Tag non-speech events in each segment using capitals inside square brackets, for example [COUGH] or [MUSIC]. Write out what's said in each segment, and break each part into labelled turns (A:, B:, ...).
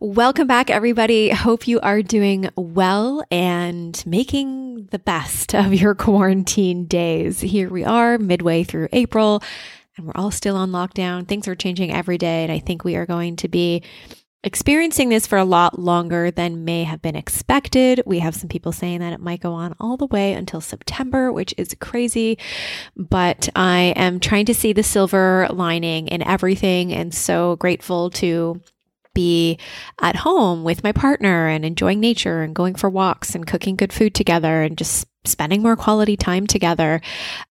A: Welcome back, everybody. Hope you are doing well and making the best of your quarantine days. Here we are, midway through April, and we're all still on lockdown. Things are changing every day, and I think we are going to be experiencing this for a lot longer than may have been expected. We have some people saying that it might go on all the way until September, which is crazy. But I am trying to see the silver lining in everything and so grateful to be at home with my partner and enjoying nature and going for walks and cooking good food together and just spending more quality time together,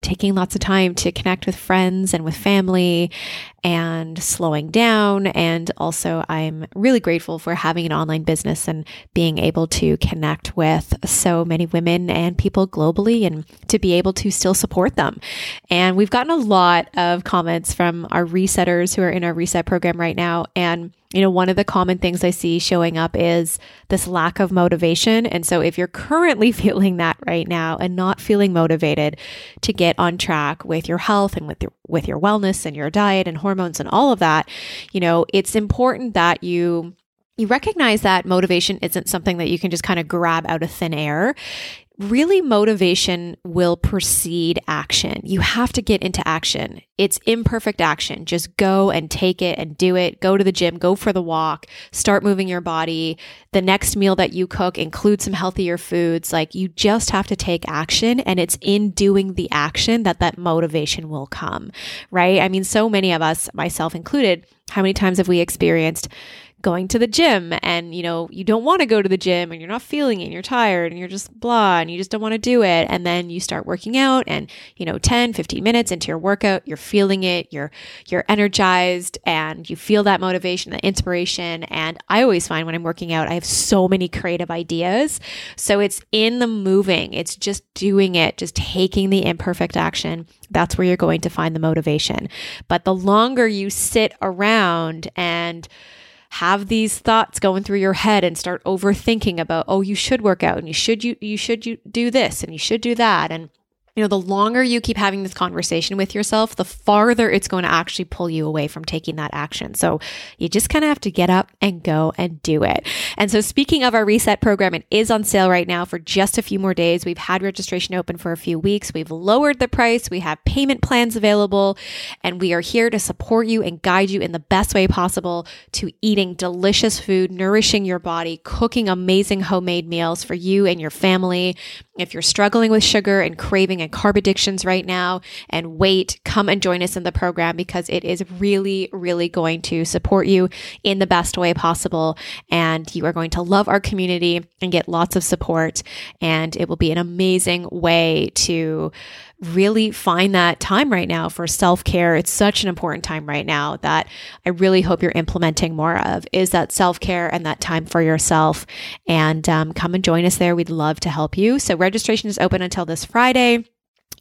A: taking lots of time to connect with friends and with family and slowing down. And also, I'm really grateful for having an online business and being able to connect with so many women and people globally and to be able to still support them. And we've gotten a lot of comments from our resetters who are in our reset program right now. And you know, one of the common things I see showing up is this lack of motivation. And so, if you're currently [LAUGHS] feeling that right now and not feeling motivated to get on track with your health and with your, with your wellness and your diet and hormones and all of that, you know, it's important that you you recognize that motivation isn't something that you can just kind of grab out of thin air really motivation will precede action. You have to get into action. It's imperfect action. Just go and take it and do it. Go to the gym, go for the walk, start moving your body. The next meal that you cook include some healthier foods. Like you just have to take action and it's in doing the action that that motivation will come, right? I mean, so many of us, myself included, how many times have we experienced going to the gym and you know you don't want to go to the gym and you're not feeling it and you're tired and you're just blah and you just don't want to do it. And then you start working out and you know 10 15 minutes into your workout you're feeling it you're you're energized and you feel that motivation that inspiration. And I always find when I'm working out I have so many creative ideas. So it's in the moving. It's just doing it just taking the imperfect action. That's where you're going to find the motivation. But the longer you sit around and have these thoughts going through your head and start overthinking about oh you should work out and you should you you should you do this and you should do that. And you know, the longer you keep having this conversation with yourself, the farther it's going to actually pull you away from taking that action. So you just kind of have to get up and go and do it. And so speaking of our reset program, it is on sale right now for just a few more days. We've had registration open for a few weeks. We've lowered the price. We have payment plans available and we are here to support you and guide you in the best way possible to eating delicious food, nourishing your body, cooking amazing homemade meals for you and your family. If you're struggling with sugar and craving and carb addictions right now and weight, come and join us in the program because it is really, really going to support you in the best way possible. And you are going to love our community and get lots of support. And it will be an amazing way to really find that time right now for self care. It's such an important time right now that I really hope you're implementing more of is that self care and that time for yourself. And um, come and join us there. We'd love to help you. So registration is open until this Friday.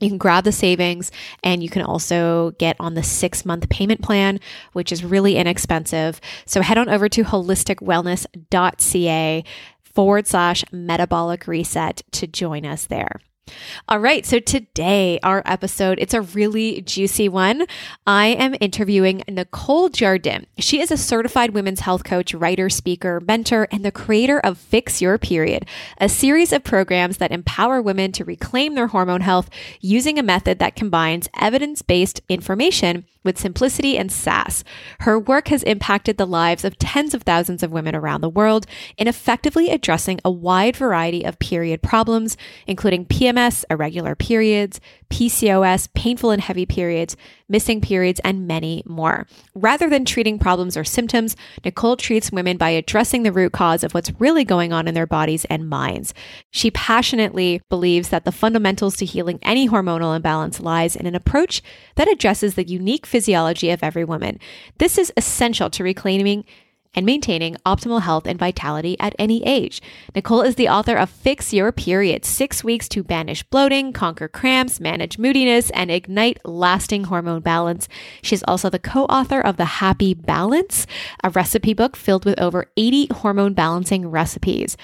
A: You can grab the savings and you can also get on the six month payment plan, which is really inexpensive. So head on over to holisticwellness.ca forward slash metabolic reset to join us there. All right, so today our episode, it's a really juicy one. I am interviewing Nicole Jardim. She is a certified women's health coach, writer, speaker, mentor, and the creator of Fix Your Period, a series of programs that empower women to reclaim their hormone health using a method that combines evidence-based information with simplicity and sass. Her work has impacted the lives of tens of thousands of women around the world in effectively addressing a wide variety of period problems, including PMS PMS, irregular periods, PCOS, painful and heavy periods, missing periods, and many more. Rather than treating problems or symptoms, Nicole treats women by addressing the root cause of what's really going on in their bodies and minds. She passionately believes that the fundamentals to healing any hormonal imbalance lies in an approach that addresses the unique physiology of every woman. This is essential to reclaiming and maintaining optimal health and vitality at any age. Nicole is the author of Fix Your Period Six Weeks to Banish Bloating, Conquer Cramps, Manage Moodiness, and Ignite Lasting Hormone Balance. She's also the co author of The Happy Balance, a recipe book filled with over 80 hormone balancing recipes.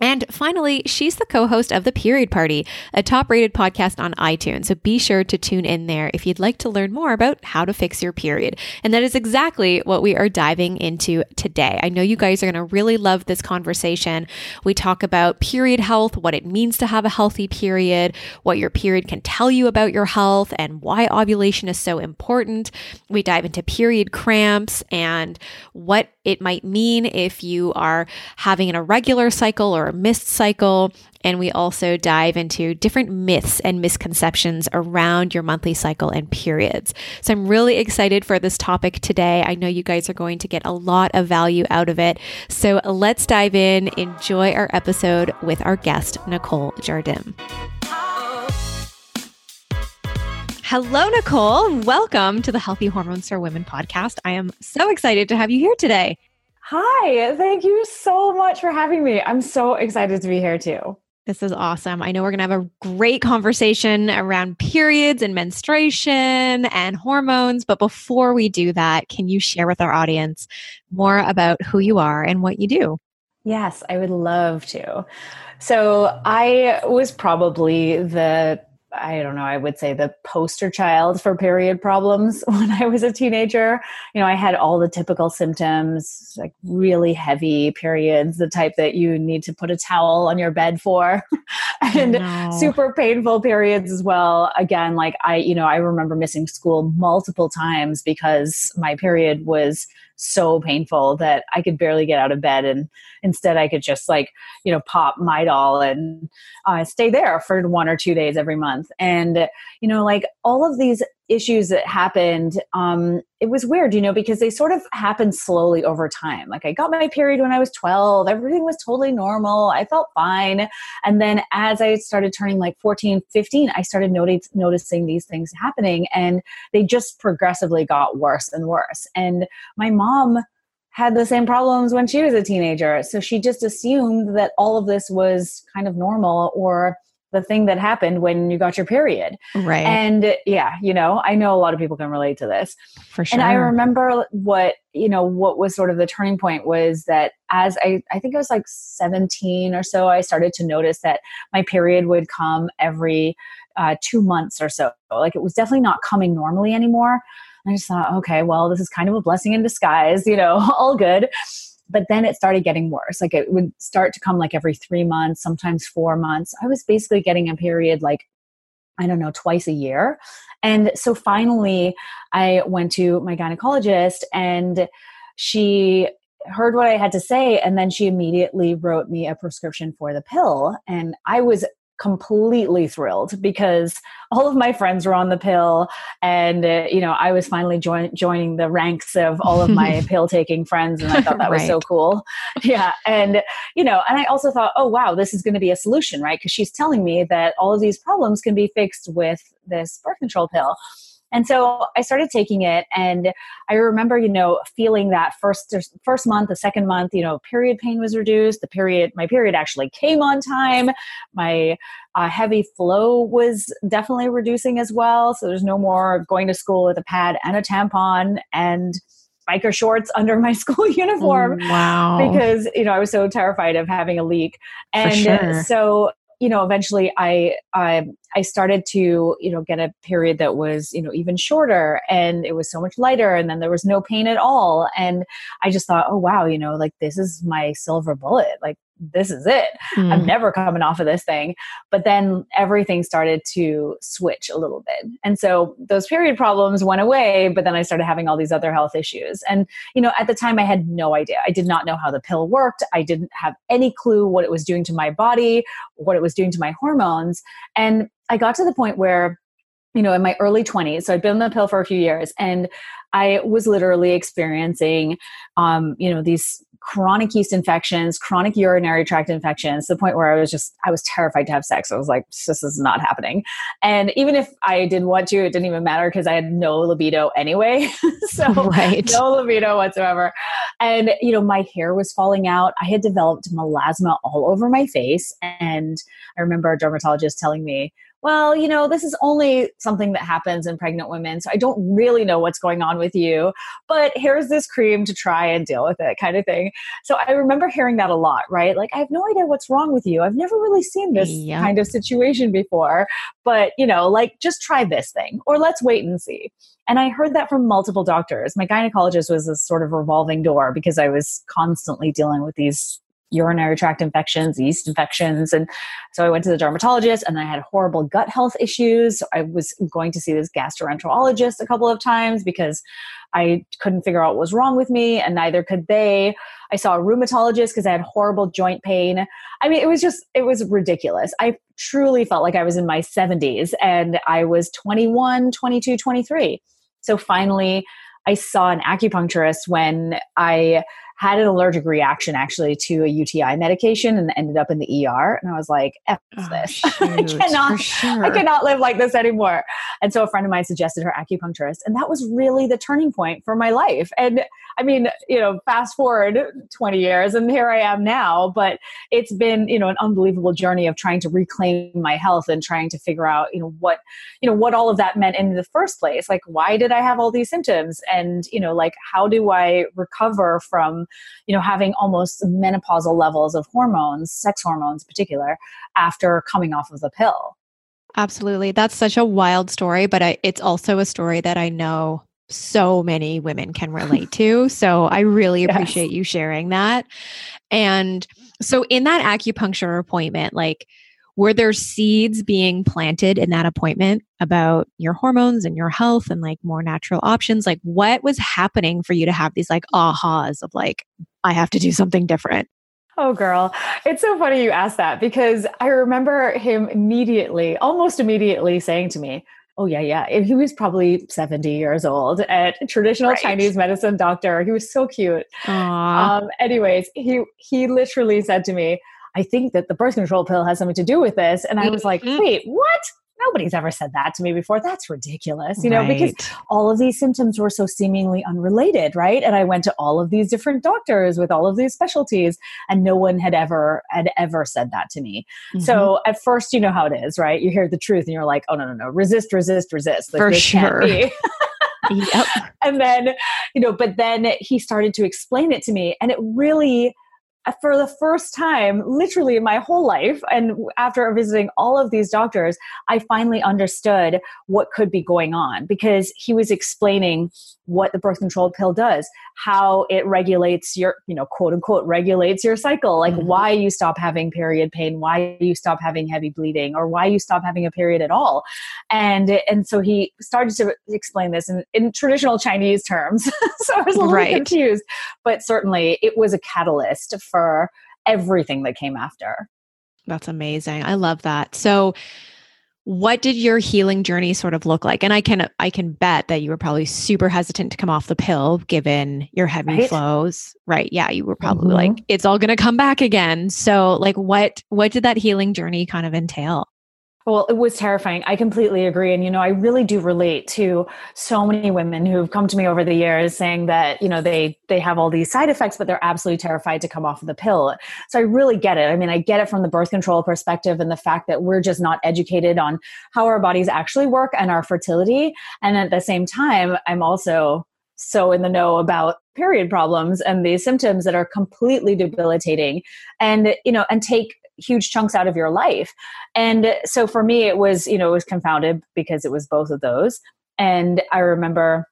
A: And finally, she's the co host of The Period Party, a top rated podcast on iTunes. So be sure to tune in there if you'd like to learn more about how to fix your period. And that is exactly what we are diving into today. I know you guys are going to really love this conversation. We talk about period health, what it means to have a healthy period, what your period can tell you about your health, and why ovulation is so important. We dive into period cramps and what it might mean if you are having an irregular cycle or a missed cycle. And we also dive into different myths and misconceptions around your monthly cycle and periods. So I'm really excited for this topic today. I know you guys are going to get a lot of value out of it. So let's dive in, enjoy our episode with our guest, Nicole Jardim. Hello, Nicole. Welcome to the Healthy Hormones for Women podcast. I am so excited to have you here today.
B: Hi, thank you so much for having me. I'm so excited to be here too.
A: This is awesome. I know we're going to have a great conversation around periods and menstruation and hormones. But before we do that, can you share with our audience more about who you are and what you do?
B: Yes, I would love to. So, I was probably the I don't know, I would say the poster child for period problems [LAUGHS] when I was a teenager. You know, I had all the typical symptoms, like really heavy periods, the type that you need to put a towel on your bed for, [LAUGHS] and no. super painful periods as well. Again, like I, you know, I remember missing school multiple times because my period was so painful that I could barely get out of bed. And instead, I could just like, you know, pop Midol and uh, stay there for one or two days every month. And, you know, like all of these issues that happened, um, it was weird, you know, because they sort of happened slowly over time. Like I got my period when I was 12, everything was totally normal. I felt fine. And then as I started turning like 14, 15, I started noticing noticing these things happening and they just progressively got worse and worse. And my mom had the same problems when she was a teenager. So she just assumed that all of this was kind of normal or the thing that happened when you got your period.
A: Right.
B: And yeah, you know, I know a lot of people can relate to this.
A: For sure.
B: And I remember what, you know, what was sort of the turning point was that as I I think I was like 17 or so, I started to notice that my period would come every uh, two months or so. Like it was definitely not coming normally anymore. I just thought, okay, well, this is kind of a blessing in disguise, you know, [LAUGHS] all good but then it started getting worse. Like it would start to come like every three months, sometimes four months. I was basically getting a period like, I don't know, twice a year. And so finally, I went to my gynecologist and she heard what I had to say. And then she immediately wrote me a prescription for the pill. And I was completely thrilled because all of my friends were on the pill and uh, you know i was finally join- joining the ranks of all of my [LAUGHS] pill taking friends and i thought that right. was so cool. Yeah and you know and i also thought oh wow this is going to be a solution right? Because she's telling me that all of these problems can be fixed with this birth control pill and so I started taking it, and I remember, you know, feeling that first first month, the second month, you know, period pain was reduced. The period, my period actually came on time. My uh, heavy flow was definitely reducing as well. So there's no more going to school with a pad and a tampon and biker shorts under my [LAUGHS] school uniform.
A: Wow.
B: Because, you know, I was so terrified of having a leak. And sure. so you know eventually I, I i started to you know get a period that was you know even shorter and it was so much lighter and then there was no pain at all. And i just thought oh wow you know like this is my silver bullet. Like this is it. Mm. I'm never coming off of this thing. But then everything started to switch a little bit. And so those period problems went away, but then I started having all these other health issues. And, you know, at the time I had no idea. I did not know how the pill worked. I didn't have any clue what it was doing to my body, what it was doing to my hormones. And I got to the point where you know, in my early 20s. So I'd been on the pill for a few years and I was literally experiencing, um, you know, these chronic yeast infections, chronic urinary tract infections, the point where I was just, I was terrified to have sex. I was like, this is not happening. And even if I didn't want to, it didn't even matter because I had no libido anyway. [LAUGHS] so [LAUGHS] right. no libido whatsoever. And, you know, my hair was falling out. I had developed melasma all over my face. And I remember a dermatologist telling me, well, you know, this is only something that happens in pregnant women. So I don't really know what's going on with you, but here's this cream to try and deal with it, kind of thing. So I remember hearing that a lot, right? Like, I have no idea what's wrong with you. I've never really seen this yep. kind of situation before, but, you know, like, just try this thing or let's wait and see. And I heard that from multiple doctors. My gynecologist was a sort of revolving door because I was constantly dealing with these urinary tract infections, yeast infections. And so I went to the dermatologist and I had horrible gut health issues. I was going to see this gastroenterologist a couple of times because I couldn't figure out what was wrong with me and neither could they. I saw a rheumatologist because I had horrible joint pain. I mean, it was just, it was ridiculous. I truly felt like I was in my 70s and I was 21, 22, 23. So finally, I saw an acupuncturist when I had an allergic reaction actually to a UTI medication and ended up in the ER. And I was like, F oh, this. [LAUGHS] I cannot, sure. I cannot live like this anymore. And so a friend of mine suggested her acupuncturist. And that was really the turning point for my life. And I mean, you know, fast forward 20 years and here I am now, but it's been, you know, an unbelievable journey of trying to reclaim my health and trying to figure out, you know, what, you know, what all of that meant in the first place. Like, why did I have all these symptoms? And, you know, like, how do I recover from, you know, having almost menopausal levels of hormones, sex hormones in particular, after coming off of the pill.
A: Absolutely. That's such a wild story, but I, it's also a story that I know so many women can relate to. [LAUGHS] So I really appreciate yes. you sharing that. And so in that acupuncture appointment, like, were there seeds being planted in that appointment about your hormones and your health and like more natural options like what was happening for you to have these like ahas of like i have to do something different
B: Oh, girl. It's so funny you asked that because I remember him immediately, almost immediately saying to me, Oh, yeah, yeah. He was probably 70 years old at traditional right. Chinese medicine doctor. He was so cute. Um, anyways, he, he literally said to me, I think that the birth control pill has something to do with this. And I was like, mm-hmm. wait, what? Nobody's ever said that to me before. That's ridiculous, you know, right. because all of these symptoms were so seemingly unrelated, right? And I went to all of these different doctors with all of these specialties, and no one had ever had ever said that to me. Mm-hmm. So at first, you know how it is, right? You hear the truth, and you're like, oh no, no, no, resist, resist, resist.
A: Like, For sure. yep. [LAUGHS]
B: And then, you know, but then he started to explain it to me, and it really for the first time, literally in my whole life, and after visiting all of these doctors, I finally understood what could be going on because he was explaining what the birth control pill does, how it regulates your, you know, quote unquote, regulates your cycle, like mm-hmm. why you stop having period pain, why you stop having heavy bleeding, or why you stop having a period at all. And and so he started to explain this in, in traditional Chinese terms. [LAUGHS] so I was a little right. confused, but certainly it was a catalyst for everything that came after.
A: That's amazing. I love that. So what did your healing journey sort of look like and i can i can bet that you were probably super hesitant to come off the pill given your heavy right? flows right yeah you were probably mm-hmm. like it's all going to come back again so like what what did that healing journey kind of entail
B: well, it was terrifying. I completely agree. And, you know, I really do relate to so many women who've come to me over the years saying that, you know, they, they have all these side effects, but they're absolutely terrified to come off of the pill. So I really get it. I mean, I get it from the birth control perspective and the fact that we're just not educated on how our bodies actually work and our fertility. And at the same time, I'm also so in the know about period problems and these symptoms that are completely debilitating and you know and take huge chunks out of your life. And so for me, it was, you know, it was confounded because it was both of those. And I remember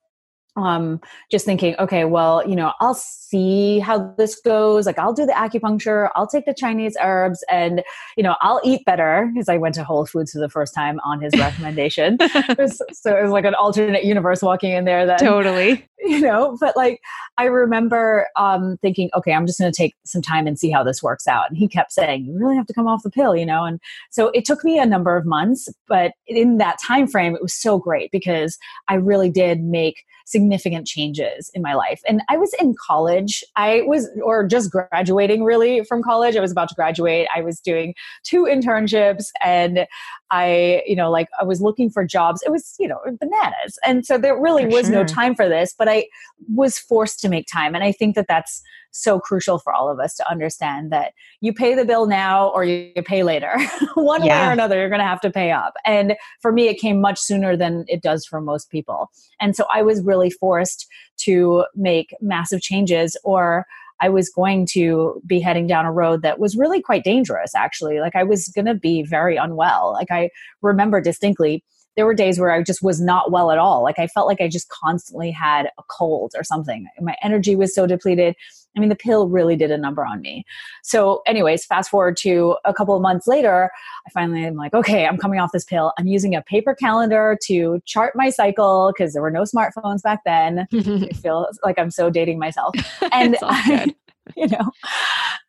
B: um, just thinking, okay, well, you know, I'll see how this goes. Like, I'll do the acupuncture, I'll take the Chinese herbs, and, you know, I'll eat better because I went to Whole Foods for the first time on his recommendation. [LAUGHS] so it was like an alternate universe walking in there that
A: totally, [LAUGHS]
B: you know, but like, I remember um, thinking, okay, I'm just going to take some time and see how this works out. And he kept saying, you really have to come off the pill, you know? And so it took me a number of months, but in that time frame, it was so great because I really did make significant changes in my life. And I was in college. I was, or just graduating really from college. I was about to graduate. I was doing two internships and I, you know, like I was looking for jobs. It was, you know, bananas. And so there really for was sure. no time for this, but I was forced to make time. And I think that that's so crucial for all of us to understand that you pay the bill now or you pay later. [LAUGHS] One yeah. way or another, you're going to have to pay up. And for me, it came much sooner than it does for most people. And so I was really forced to make massive changes or I was going to be heading down a road that was really quite dangerous, actually. Like I was going to be very unwell. Like I remember distinctly there were days where I just was not well at all. Like I felt like I just constantly had a cold or something. My energy was so depleted. I mean, the pill really did a number on me. So, anyways, fast forward to a couple of months later, I finally am like, okay, I'm coming off this pill. I'm using a paper calendar to chart my cycle because there were no smartphones back then. I [LAUGHS] feel like I'm so dating myself. [LAUGHS] And I, [LAUGHS] you know,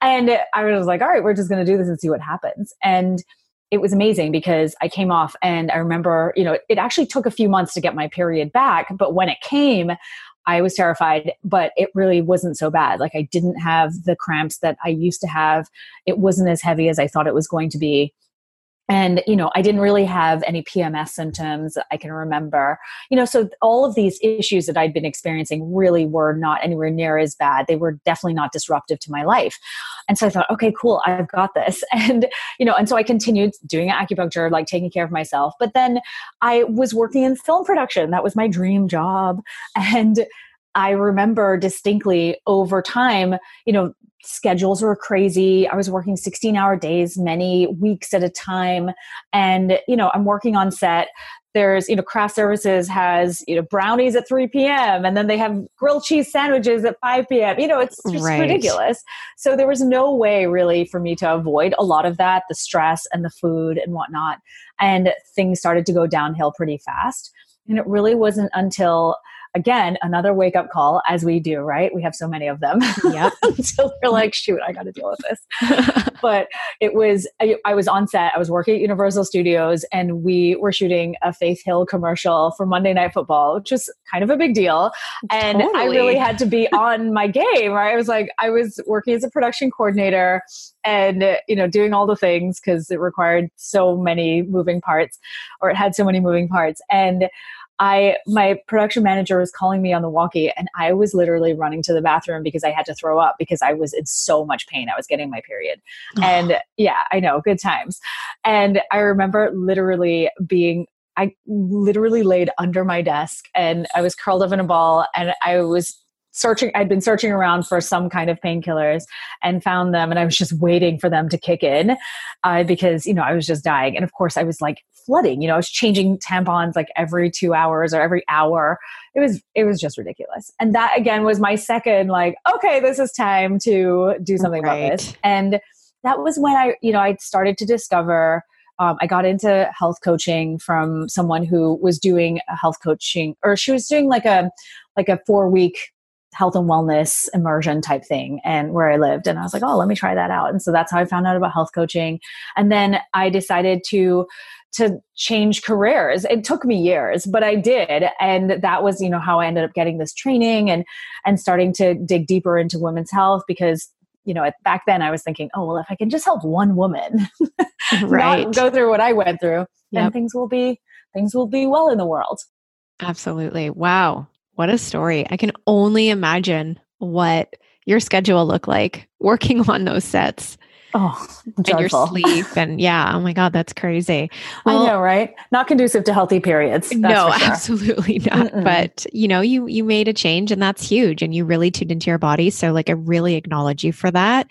B: and I was like, all right, we're just going to do this and see what happens. And it was amazing because I came off and I remember, you know, it actually took a few months to get my period back, but when it came, I was terrified, but it really wasn't so bad. Like I didn't have the cramps that I used to have. It wasn't as heavy as I thought it was going to be and you know i didn't really have any pms symptoms i can remember. You know so all of these issues that i'd been experiencing really were not anywhere near as bad. They were definitely not disruptive to my life. And so i thought okay cool i've got this. [LAUGHS] And you know and so i continued doing acupuncture like taking care of myself. But then i was working in film production. That was my dream job. And I remember distinctly over time, you know, schedules were crazy. I was working 16 hour days, many weeks at a time. And, you know, I'm working on set. There's, you know, craft services has, you know, brownies at 3 p.m. and then they have grilled cheese sandwiches at 5 p.m. You know, it's just right. ridiculous. So there was no way really for me to avoid a lot of that, the stress and the food and whatnot. And things started to go downhill pretty fast. And it really wasn't until again, another wake up call, as we do, right? We have so many of them.
A: Yeah. [LAUGHS]
B: so we're like, shoot, I got to deal with this. [LAUGHS] but it was, I, I, was on set, I was working at Universal Studios, and we were shooting a Faith Hill commercial for Monday Night Football, which is kind of a big deal. And totally. I really had to be on my game, right? I was like, I was working as a production coordinator and you know doing all the things because it required so many moving parts or it had so many moving parts and I my production manager was calling me on the walkie and I was literally running to the bathroom because I had to throw up because I was in so much pain. I was getting my period. and yeah, I know, good times. And I remember literally being I literally laid under my desk and I was curled up in a ball and I was searching i'd been searching around for some kind of painkillers and found them and i was just waiting for them to kick in uh, because you know i was just dying. And of course i was like flooding you know i was changing tampons like every two hours or every hour. It was it was just ridiculous. And that again was my second like okay this is time to do something right. about this. And that was when i you know i started to discover um, I got into health coaching from someone who was doing a health coaching, or she was doing like a like a four week health and wellness immersion type thing and where I lived. And I was like, oh, let me try that out. And so that's how I found out about health coaching. And then I decided to to change careers. It took me years, but I did. And that was, you know, how I ended up getting this training and and starting to dig deeper into women's health because you know, back then I was thinking, oh, well, if I can just help one woman [LAUGHS] right. go through what I went through, yep. then things will be things will be well in the world.
A: Absolutely. Wow. What a story. I can only imagine what your schedule looked like working on those sets.
B: Oh,
A: and your [LAUGHS] sleep and yeah. Oh my God, that's crazy.
B: Well, I know, right? Not conducive to healthy periods.
A: no, sure. absolutely [LAUGHS] not. Mm-mm. But you know, you you made a change, and that's huge. And you really tuned into your body. So, like, I really acknowledge you for that.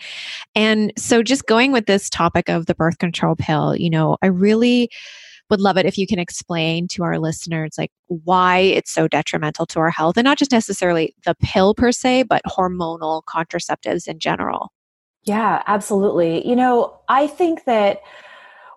A: And so, just going with this topic of the birth control pill, you know, I really would love it if you can explain to our listeners like why it's so detrimental to our health and not just necessarily the pill per se, but hormonal contraceptives in general.
B: Yeah, absolutely. You know, I think that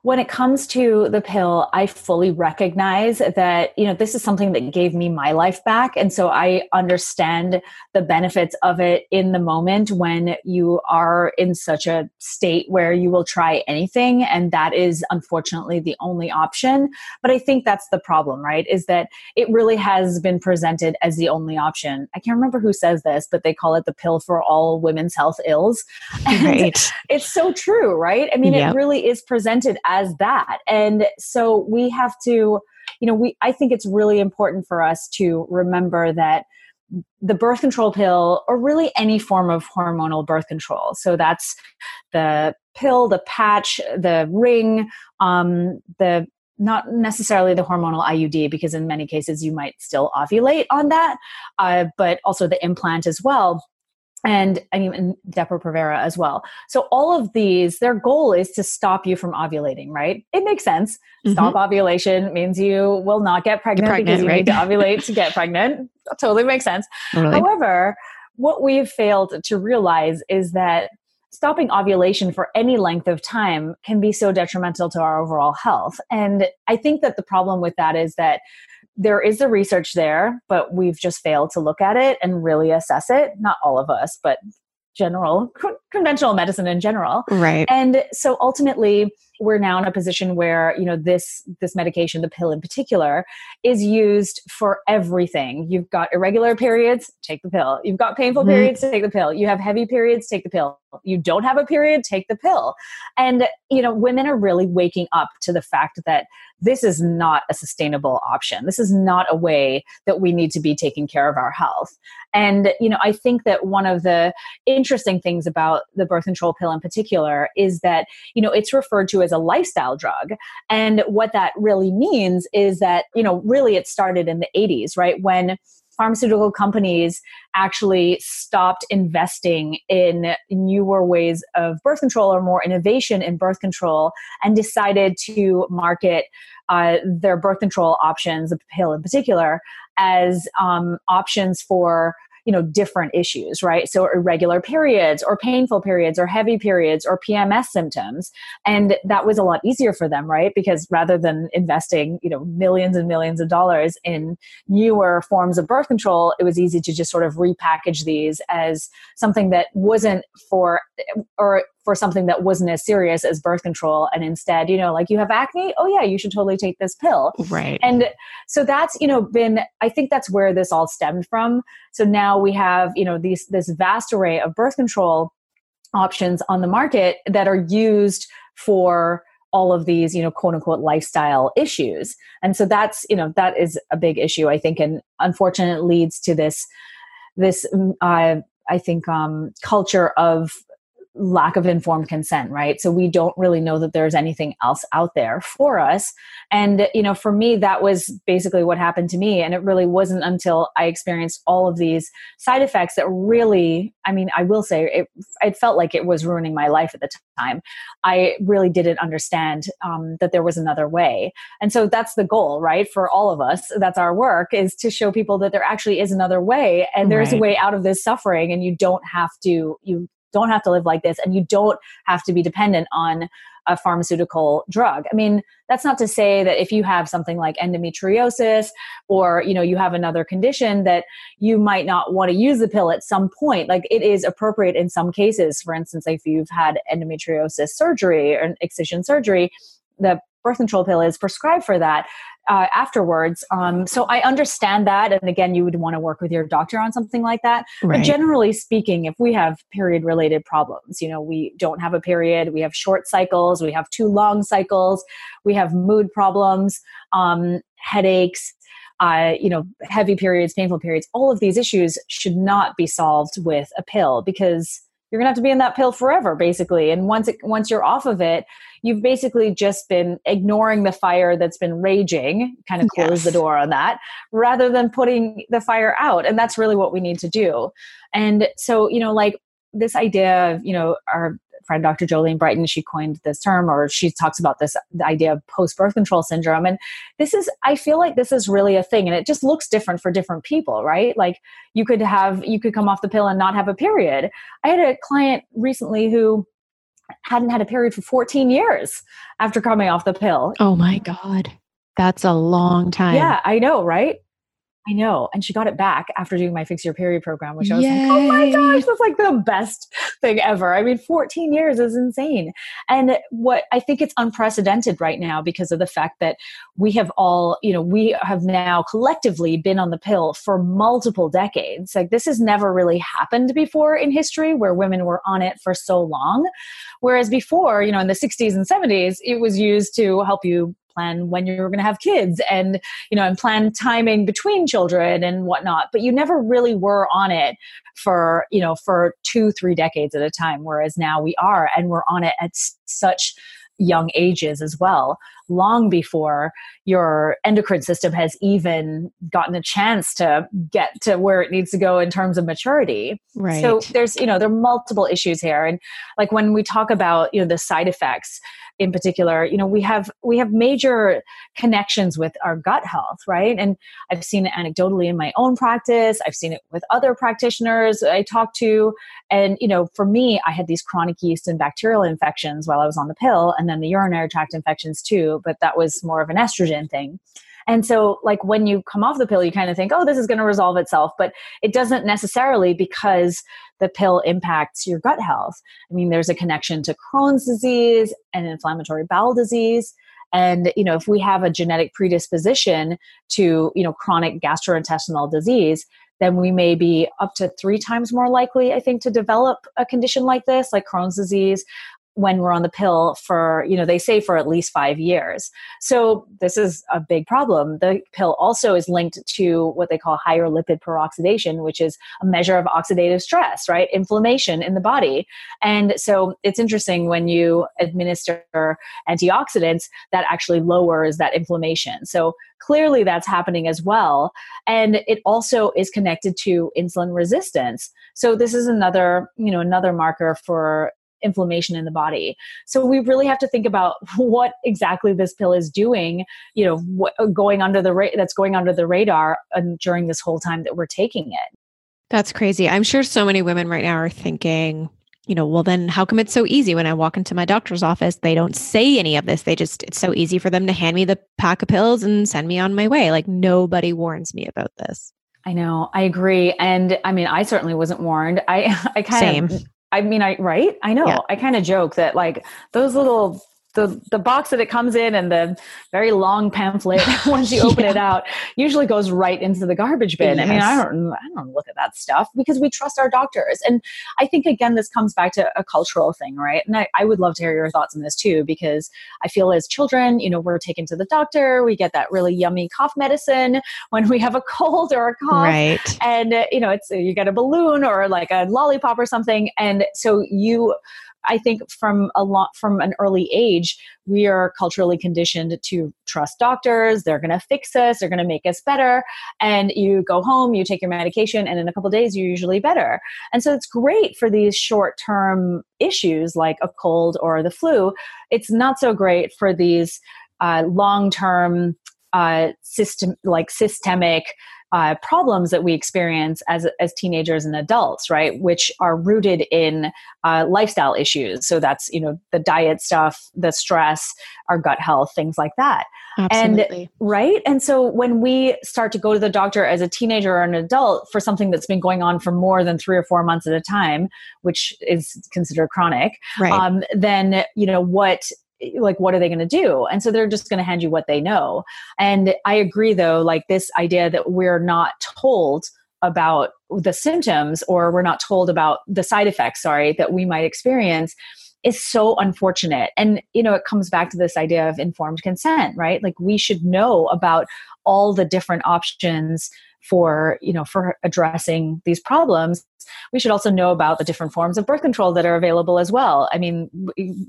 B: when it comes to the pill, I fully recognize that, you know, this is something that gave me my life back. And so I understand the benefits of it in the moment when you are in such a state where you will try anything. And that is unfortunately the only option. But I think that's the problem, right? Is that it really has been presented as the only option. I can't remember who says this, but they call it the pill for all women's health ills. [LAUGHS] And right. it's so true, right? I mean, yep. it really is presented as that. And so we have to, you know, we I think it's really important for us to remember that the birth control pill or really any form of hormonal birth control so that's the pill the patch the ring um, the not necessarily the hormonal IUD because in many cases you might still ovulate on that, uh, but also the implant as well and I mean Depo-Provera as well. So all of these, their goal is to stop you from ovulating, right? It makes sense. Mm-hmm. Stop ovulation means you will not get pregnant, pregnant because you right? need to [LAUGHS] ovulate to get pregnant. That totally makes sense. Totally. However, what we've failed to realize is that stopping ovulation for any length of time can be so detrimental to our overall health. And I think that the problem with that is that there is the research there, but we've just failed to look at it and really assess it. Not all of us, but general conventional medicine in general.
A: Right.
B: And so ultimately we're now in a position where you know this this medication the pill in particular is used for everything. You've got irregular periods take the pill. You've got painful mm-hmm. periods take the pill. You have heavy periods take the pill. You don't have a period take the pill. And you know women are really waking up to the fact that this is not a sustainable option. This is not a way that we need to be taking care of our health. And you know i think that one of the interesting things about the birth control pill in particular is that you know it's referred to as as a lifestyle drug. And what that really means is that, you know, really it started in the 80s, right? When pharmaceutical companies actually stopped investing in newer ways of birth control or more innovation in birth control and decided to market uh, their birth control options, the pill in particular, as um, options for you know different issues right? So irregular periods or painful periods or heavy periods or pms symptoms. And that was a lot easier for them right? Because rather than investing you know millions and millions of dollars in newer forms of birth control it was easy to just sort of repackage these as something that wasn't for or for something that wasn't as serious as birth control and instead you know like you have acne oh yeah you should totally take this pill.
A: Right.
B: And so that's you know been i think that's where this all stemmed from. So now we have you know these this vast array of birth control options on the market that are used for all of these you know quote unquote lifestyle issues. And so that's you know that is a big issue i think and unfortunately leads to this this mm, uh, i think um, culture of lack of informed consent right? So we don't really know that there's anything else out there for us. And you know for me that was basically what happened to me. And it really wasn't until i experienced all of these side effects that really i mean i will say it, it felt like it was ruining my life at the time. I really didn't understand um, that there was another way. And so that's the goal right for all of us that's our work is to show people that there actually is another way. And there's right. a way out of this suffering and you don't have to you don't have to live like this and you don't have to be dependent on a pharmaceutical drug. I mean, that's not to say that if you have something like endometriosis or, you know, you have another condition that you might not want to use the pill at some point. Like it is appropriate in some cases. For instance, if you've had endometriosis surgery or excision surgery, the birth control pill is prescribed for that uh, afterwards. Um, so I understand that. And again, you would want to work with your doctor on something like that. Right. But generally speaking, if we have period related problems, you know, we don't have a period, we have short cycles, we have too long cycles, we have mood problems, um, headaches, uh, you know, heavy periods, painful periods, all of these issues should not be solved with a pill because you're gonna have to be in that pill forever, basically. And once it, once you're off of it, you've basically just been ignoring the fire that's been raging. Kind of close yes. the door on that, rather than putting the fire out. And that's really what we need to do. And so, you know, like this idea of you know our friend Dr. Jolene Brighten, she coined this term or she talks about this the idea of post birth control syndrome. And this is, I feel like this is really a thing and it just looks different for different people, right? Like you could have, you could come off the pill and not have a period. I had a client recently who hadn't had a period for 14 years after coming off the pill.
A: Oh my God. That's a long time.
B: Yeah, I know, right? I know. And she got it back after doing my Fix Your Period program, which I was Yay. like, oh my gosh, that's like the best thing ever. I mean, 14 years is insane. And what I think it's unprecedented right now because of the fact that we have all, you know, we have now collectively been on the pill for multiple decades. Like this has never really happened before in history where women were on it for so long. Whereas before, you know, in the 60s and 70s, it was used to help you plan when you're going to have kids and you know and plan timing between children and whatnot but you never really were on it for you know for two three decades at a time whereas now we are and we're on it at such young ages as well, long before your endocrine system has even gotten a chance to get to where it needs to go in terms of maturity.
A: Right.
B: So there's, you know, there are multiple issues here. And like when we talk about, you know, the side effects, in particular you know we have we have major connections with our gut health right and i've seen it anecdotally in my own practice i've seen it with other practitioners i talk to and you know for me i had these chronic yeast and bacterial infections while i was on the pill and then the urinary tract infections too but that was more of an estrogen thing and so, like, when you come off the pill, you kind of think, oh, this is going to resolve itself. But it doesn't necessarily because the pill impacts your gut health. I mean, there's a connection to Crohn's disease and inflammatory bowel disease. And, you know, if we have a genetic predisposition to, you know, chronic gastrointestinal disease, then we may be up to three times more likely, I think, to develop a condition like this, like Crohn's disease, when we're on the pill for, you know, they say for at least five years. So this is a big problem. The pill also is linked to what they call higher lipid peroxidation, which is a measure of oxidative stress, right? Inflammation in the body. And so it's interesting when you administer antioxidants, that actually lowers that inflammation. So clearly that's happening as well. And it also is connected to insulin resistance. So this is another, you know, another marker for inflammation in the body. So we really have to think about [LAUGHS] what exactly this pill is doing, you know, what, uh, going under the ra- that's going under the radar um, during this whole time that we're taking it.
A: That's crazy. I'm sure so many women right now are thinking, you know, well then how come it's so easy when I walk into my doctor's office they don't say any of this. They just it's so easy for them to hand me the pack of pills and send me on my way. Like nobody warns me about this.
B: I know. I agree. And I mean, I certainly wasn't warned. I [LAUGHS] I kind Same. of I mean, I right? I know. Yeah. I kind of joke that like those little the the box that it comes in and the very long pamphlet [LAUGHS] once you open yeah. it out usually goes right into the garbage bin. Yes. I mean, I don't I don't look at that stuff because we trust our doctors. And I think again this comes back to a cultural thing, right? And I, I would love to hear your thoughts on this too, because I feel as children, you know, we're taken to the doctor, we get that really yummy cough medicine when we have a [LAUGHS] cold or a cough.
A: Right.
B: And uh, you know, it's you get a balloon or like a lollipop or something. And so you I think from a lot from an early age, we are culturally conditioned to trust doctors. They're going to fix us. They're going to make us better. And you go home, you take your medication, and in a couple days, you're usually better. And so it's great for these short term issues like a cold or the flu. It's not so great for these uh, long term uh, system like systemic uh, problems that we experience as as teenagers and adults, right? Which are rooted in uh, lifestyle issues. So that's you know the diet stuff, the stress, our gut health, things like that.
A: Absolutely.
B: And right. And so when we start to go to the doctor as a teenager or an adult for something that's been going on for more than three or four months at a time, which is considered chronic,
A: right. um,
B: then you know what Eh, like what are they going to do? And so they're just going to hand you what they know. And i agree though like this idea that we're not told about the symptoms or we're not told about the side effects sorry that we might experience is so unfortunate. And you know it comes back to this idea of informed consent right? Like we should know about all the different options for you know for addressing these problems we should also know about the different forms of birth control that are available as well. I mean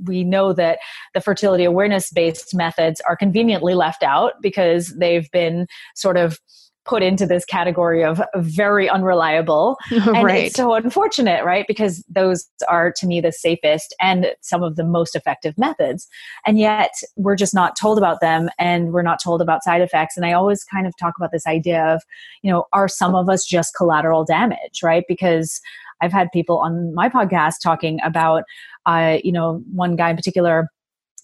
B: we know that the fertility awareness based methods are conveniently left out because they've been sort of put into this category of very unreliable. [LAUGHS] And
A: right.
B: it's so unfortunate, right? Because those are to me the safest and some of the most effective methods. And yet we're just not told about them and we're not told about side effects. And I always kind of talk about this idea of, you know, are some of us just collateral damage, right? Because I've had people on my podcast talking about, uh, you know, one guy in particular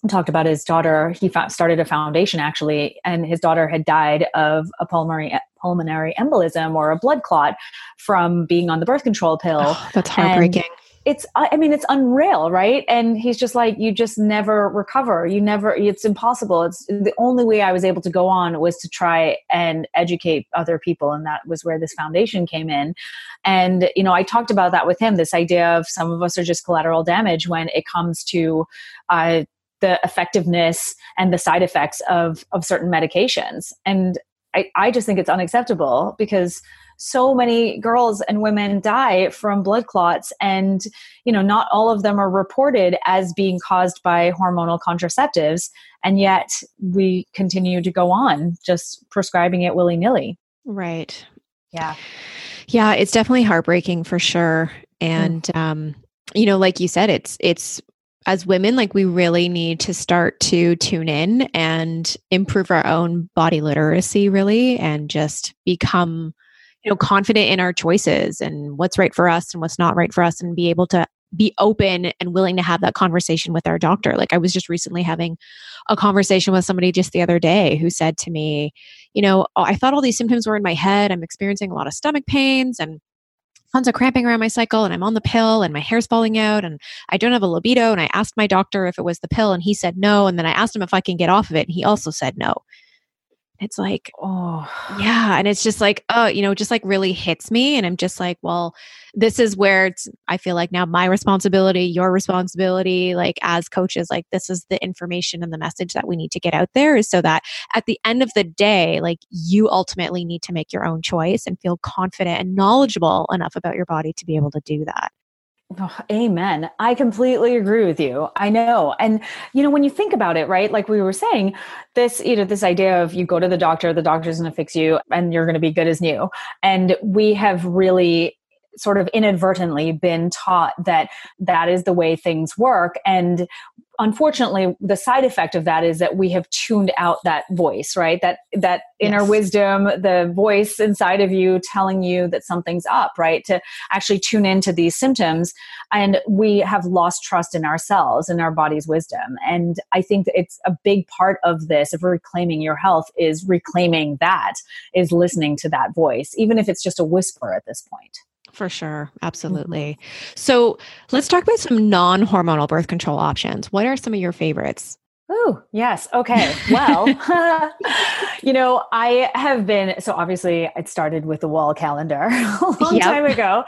B: talked about his daughter. He started a foundation actually, and his daughter had died of a pulmonary pulmonary embolism or a blood clot from being on the birth control pill.
A: Oh, that's heartbreaking.
B: And it's i mean it's unreal right? And he's just like you just never recover. You never it's impossible. It's the only way i was able to go on was to try and educate other people. And that was where this foundation came in. And you know i talked about that with him this idea of some of us are just collateral damage when it comes to uh, the effectiveness and the side effects of of certain medications. And I, I just think it's unacceptable because so many girls and women die from blood clots and you know not all of them are reported as being caused by hormonal contraceptives. And yet we continue to go on just prescribing it willy-nilly.
A: Right.
B: Yeah.
A: Yeah it's definitely heartbreaking for sure. And mm. um you know like you said it's it's as women, like we really need to start to tune in and improve our own body literacy, really, and just become, you know, confident in our choices and what's right for us and what's not right for us, and be able to be open and willing to have that conversation with our doctor. Like I was just recently having a conversation with somebody just the other day who said to me, you know, I thought all these symptoms were in my head. I'm experiencing a lot of stomach pains and tons of cramping around my cycle and I'm on the pill and my hair's falling out and I don't have a libido. And I asked my doctor if it was the pill and he said no. And then I asked him if I can get off of it and he also said no. It's like, oh, yeah. And it's just like, oh, you know, just like really hits me. And I'm just like, well, this is where it's, I feel like now my responsibility, your responsibility, like as coaches, like this is the information and the message that we need to get out there is so that at the end of the day, like you ultimately need to make your own choice and feel confident and knowledgeable enough about your body to be able to do that.
B: Oh, amen. I completely agree with you. I know. And you know, when you think about it, right? Like we were saying, this, you know, this idea of you go to the doctor, the doctor's going to fix you and you're going to be good as new. And we have really sort of inadvertently been taught that that is the way things work. And unfortunately the side effect of that is that we have tuned out that voice right? That that inner yes. wisdom the voice inside of you telling you that something's up right? To actually tune into these symptoms. And we have lost trust in ourselves and our body's wisdom. And i think it's a big part of this of reclaiming your health is reclaiming that is listening to that voice even if it's just a whisper at this point
A: for sure. Absolutely. Mm-hmm. So let's talk about some non hormonal birth control options. What are some of your favorites?
B: Oh, yes. Okay. Well, [LAUGHS] [LAUGHS] you know, I have been, so obviously it started with the wall calendar [LAUGHS] a long yep. time ago.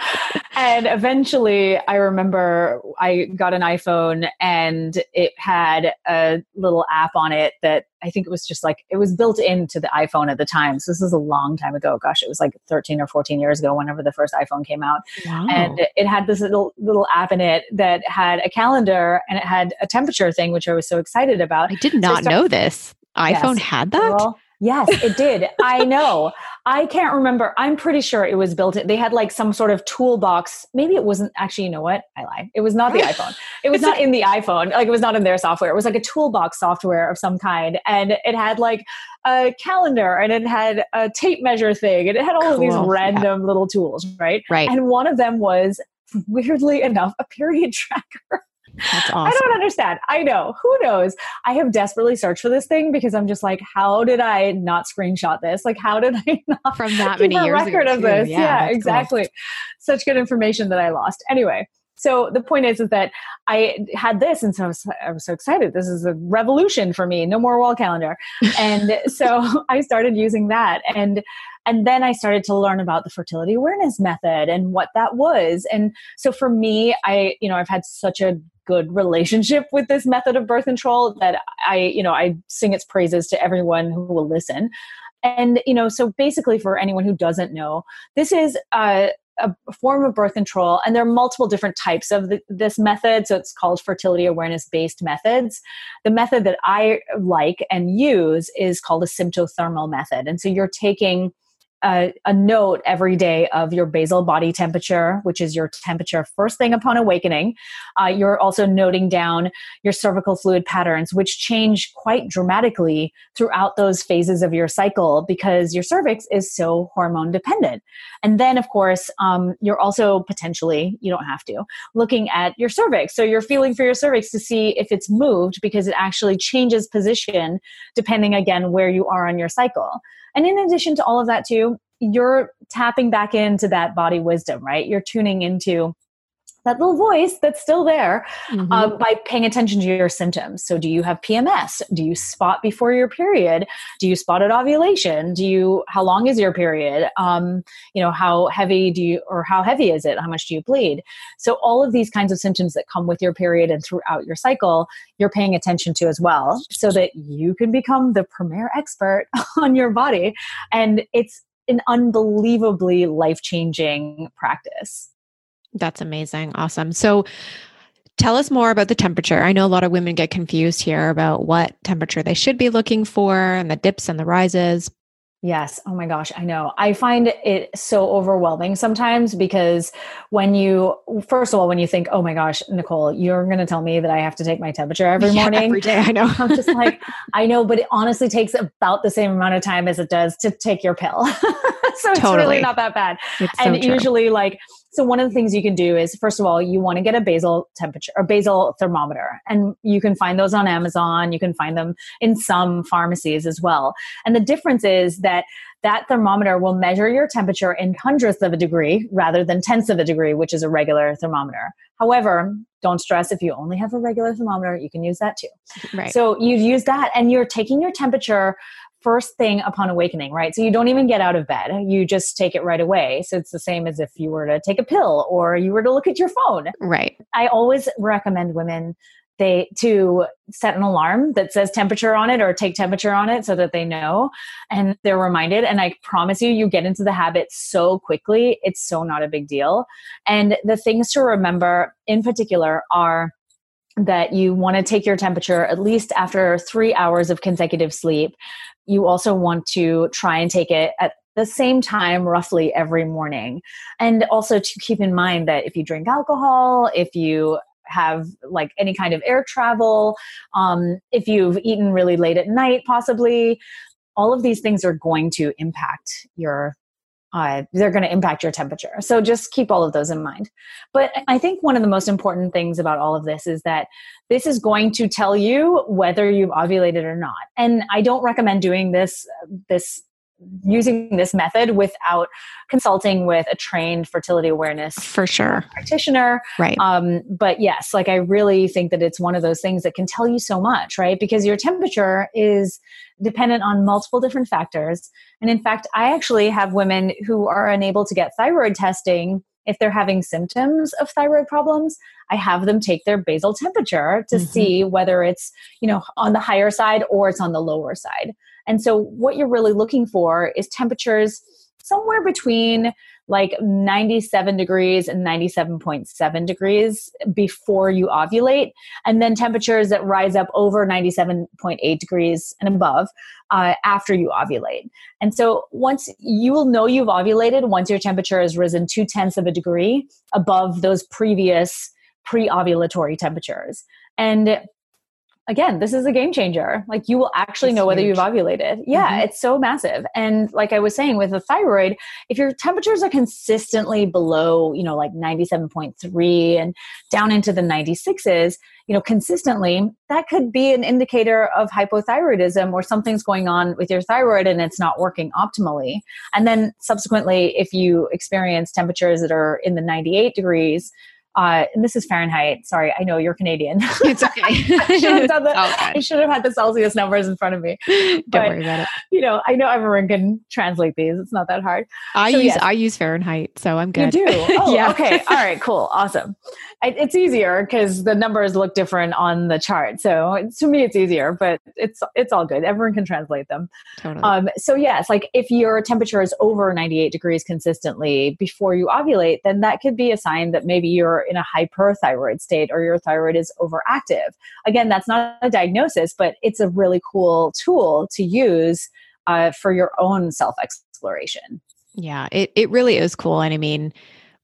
B: And eventually I remember I got an iPhone and it had a little app on it that I think it was just like, it was built into the iPhone at the time. So this is a long time ago. Gosh, it was like 13 or 14 years ago, whenever the first iPhone came out. Wow. And it had this little, little app in it that had a calendar and it had a temperature thing, which I was so excited about.
A: I did not so I started, know this. iPhone yes, had that? Girl,
B: Yes, it did. I know. I can't remember. I'm pretty sure it was built. In, they had like some sort of toolbox. Maybe it wasn't actually. You know what? I lie. It was not the [LAUGHS] iPhone. It was not in the iPhone. Like it was not in their software. It was like a toolbox software of some kind, and it had like a calendar and it had a tape measure thing, and it had all cool. of these random yeah. little tools, right?
A: Right.
B: And one of them was weirdly enough a period [LAUGHS] tracker.
A: That's awesome.
B: I don't understand. I know. Who knows? I have desperately searched for this thing because I'm just like, how did I not screenshot this? Like, how did [LAUGHS] I not
A: from that many years
B: record
A: ago
B: of this? Yeah, yeah exactly. Cool. Such good information that I lost. Anyway, so the point is, is that I had this, and so I was, I was, so excited. This is a revolution for me. No more wall calendar, and [LAUGHS] so [LAUGHS] I started using that, and and then I started to learn about the fertility awareness method and what that was. And so for me, I you know I've had such a good relationship with this method of birth control that I, you know, I sing its praises to everyone who will listen. And, you know, so basically for anyone who doesn't know, this is a, a form of birth control, and there are multiple different types of the, this method. So it's called fertility awareness based methods. The method that I like and use is called a symptothermal method. And so you're taking a, a, note every day of your basal body temperature, which is your temperature first thing upon awakening. Uh, you're also noting down your cervical fluid patterns, which change quite dramatically throughout those phases of your cycle because your cervix is so hormone dependent. And then, of course, um, you're also potentially, you don't have to, looking at your cervix. So you're feeling for your cervix to see if it's moved because it actually changes position depending, again, where you are on your cycle. And in addition to all of that, too, you're tapping back into that body wisdom, right? You're tuning into that little voice that's still there mm-hmm. uh, by paying attention to your symptoms. So, do you have PMS? Do you spot before your period? Do you spot at ovulation? Do you? How long is your period? Um, you know, how heavy do you, or how heavy is it? How much do you bleed? So, all of these kinds of symptoms that come with your period and throughout your cycle, you're paying attention to as well, so that you can become the premier expert [LAUGHS] on your body. And it's an unbelievably life changing practice.
A: That's amazing. Awesome. So, tell us more about the temperature. I know a lot of women get confused here about what temperature they should be looking for and the dips and the rises.
B: Yes. Oh my gosh. I know. I find it so overwhelming sometimes because when you, first of all, when you think, oh my gosh, Nicole, you're going to tell me that I have to take my temperature every [LAUGHS] morning. Yeah,
A: every day. I know.
B: I'm just like, [LAUGHS] I know, but it honestly takes about the same amount of time as it does to take your pill. [LAUGHS] so it's really not that bad. It's and so usually, like, so one of the things you can do is first of all, you want to get a basal temperature or basal thermometer. And you can find those on Amazon. You can find them in some pharmacies as well. And the difference is that that thermometer will measure your temperature in hundredths of a degree rather than tenths of a degree, which is a regular thermometer. However, don't stress if you only have a regular thermometer, you can use that too. Right. So you use that and you're taking your temperature first thing upon awakening, right? So you don't even get out of bed. You just take it right away. So it's the same as if you were to take a pill or you were to look at your phone.
A: Right.
B: I always recommend women they to set an alarm that says temperature on it or take temperature on it so that they know and they're reminded and i promise you you get into the habit so quickly it's so not a big deal and the things to remember in particular are that you want to take your temperature at least after three hours of consecutive sleep you also want to try and take it at the same time roughly every morning. And also to keep in mind that if you drink alcohol, if you have like any kind of air travel, um, if you've eaten really late at night, possibly, all of these things are going to impact your uh, they're going to impact your temperature. So just keep all of those in mind. But I think one of the most important things about all of this is that this is going to tell you whether you've ovulated or not. And I don't recommend doing this this using this method without consulting with a trained fertility awareness
A: for sure.
B: practitioner.
A: Right.
B: Um, but yes like i really think that it's one of those things that can tell you so much right? Because your temperature is dependent on multiple different factors. And in fact i actually have women who are unable to get thyroid testing if they're having symptoms of thyroid problems i have them take their basal temperature to mm-hmm. see whether it's you know on the higher side or it's on the lower side and so, what you're really looking for is temperatures somewhere between like 97 degrees and 97.7 degrees before you ovulate, and then temperatures that rise up over 97.8 degrees and above uh, after you ovulate. And so, once you will know you've ovulated, once your temperature has risen two tenths of a degree above those previous pre ovulatory temperatures. And again, this is a game changer. Like you will actually it's know whether huge. you've ovulated. Yeah, mm-hmm. it's so massive. And like I was saying with the thyroid, if your temperatures are consistently below, you know, like 97.3 and down into the 96s, you know, consistently, that could be an indicator of hypothyroidism or something's going on with your thyroid and it's not working optimally. And then subsequently, if you experience temperatures that are in the 98 degrees, uh, and this is Fahrenheit. Sorry, I know you're Canadian. [LAUGHS]
A: It's okay. [LAUGHS] I,
B: should the, I should have had the Celsius numbers in front of me.
A: Don't but, worry about it.
B: You know, I know everyone can translate these. It's not that hard.
A: I so, use yes. I use Fahrenheit, so I'm good.
B: You do? [LAUGHS] Oh, yeah. okay. All right. Cool. Awesome. I, it's easier because the numbers look different on the chart. So to me, it's easier, but it's it's all good. Everyone can translate them. Totally. Um, so yes, like if your temperature is over 98 degrees consistently before you ovulate, then that could be a sign that maybe you're in a hyperthyroid state or your thyroid is overactive. Again, that's not a diagnosis, but it's a really cool tool to use uh, for your own self exploration.
A: Yeah, it, it really is cool. And I mean,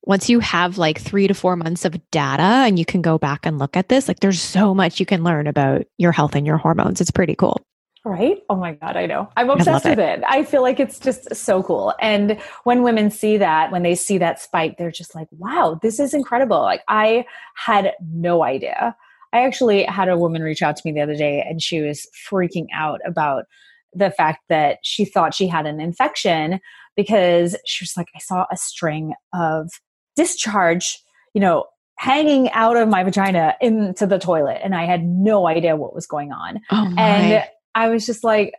A: once you have like three to four months of data and you can go back and look at this, like there's so much you can learn about your health and your hormones. It's pretty cool.
B: Right? Oh my God, I know. I'm obsessed with it. I feel like it's just so cool. And when women see that, when they see that spike, they're just like, wow, this is incredible. Like, I had no idea. I actually had a woman reach out to me the other day and she was freaking out about the fact that she thought she had an infection because she was like, I saw a string of discharge, you know, hanging out of my vagina into the toilet and I had no idea what was going on.
A: Oh
B: and I was just like,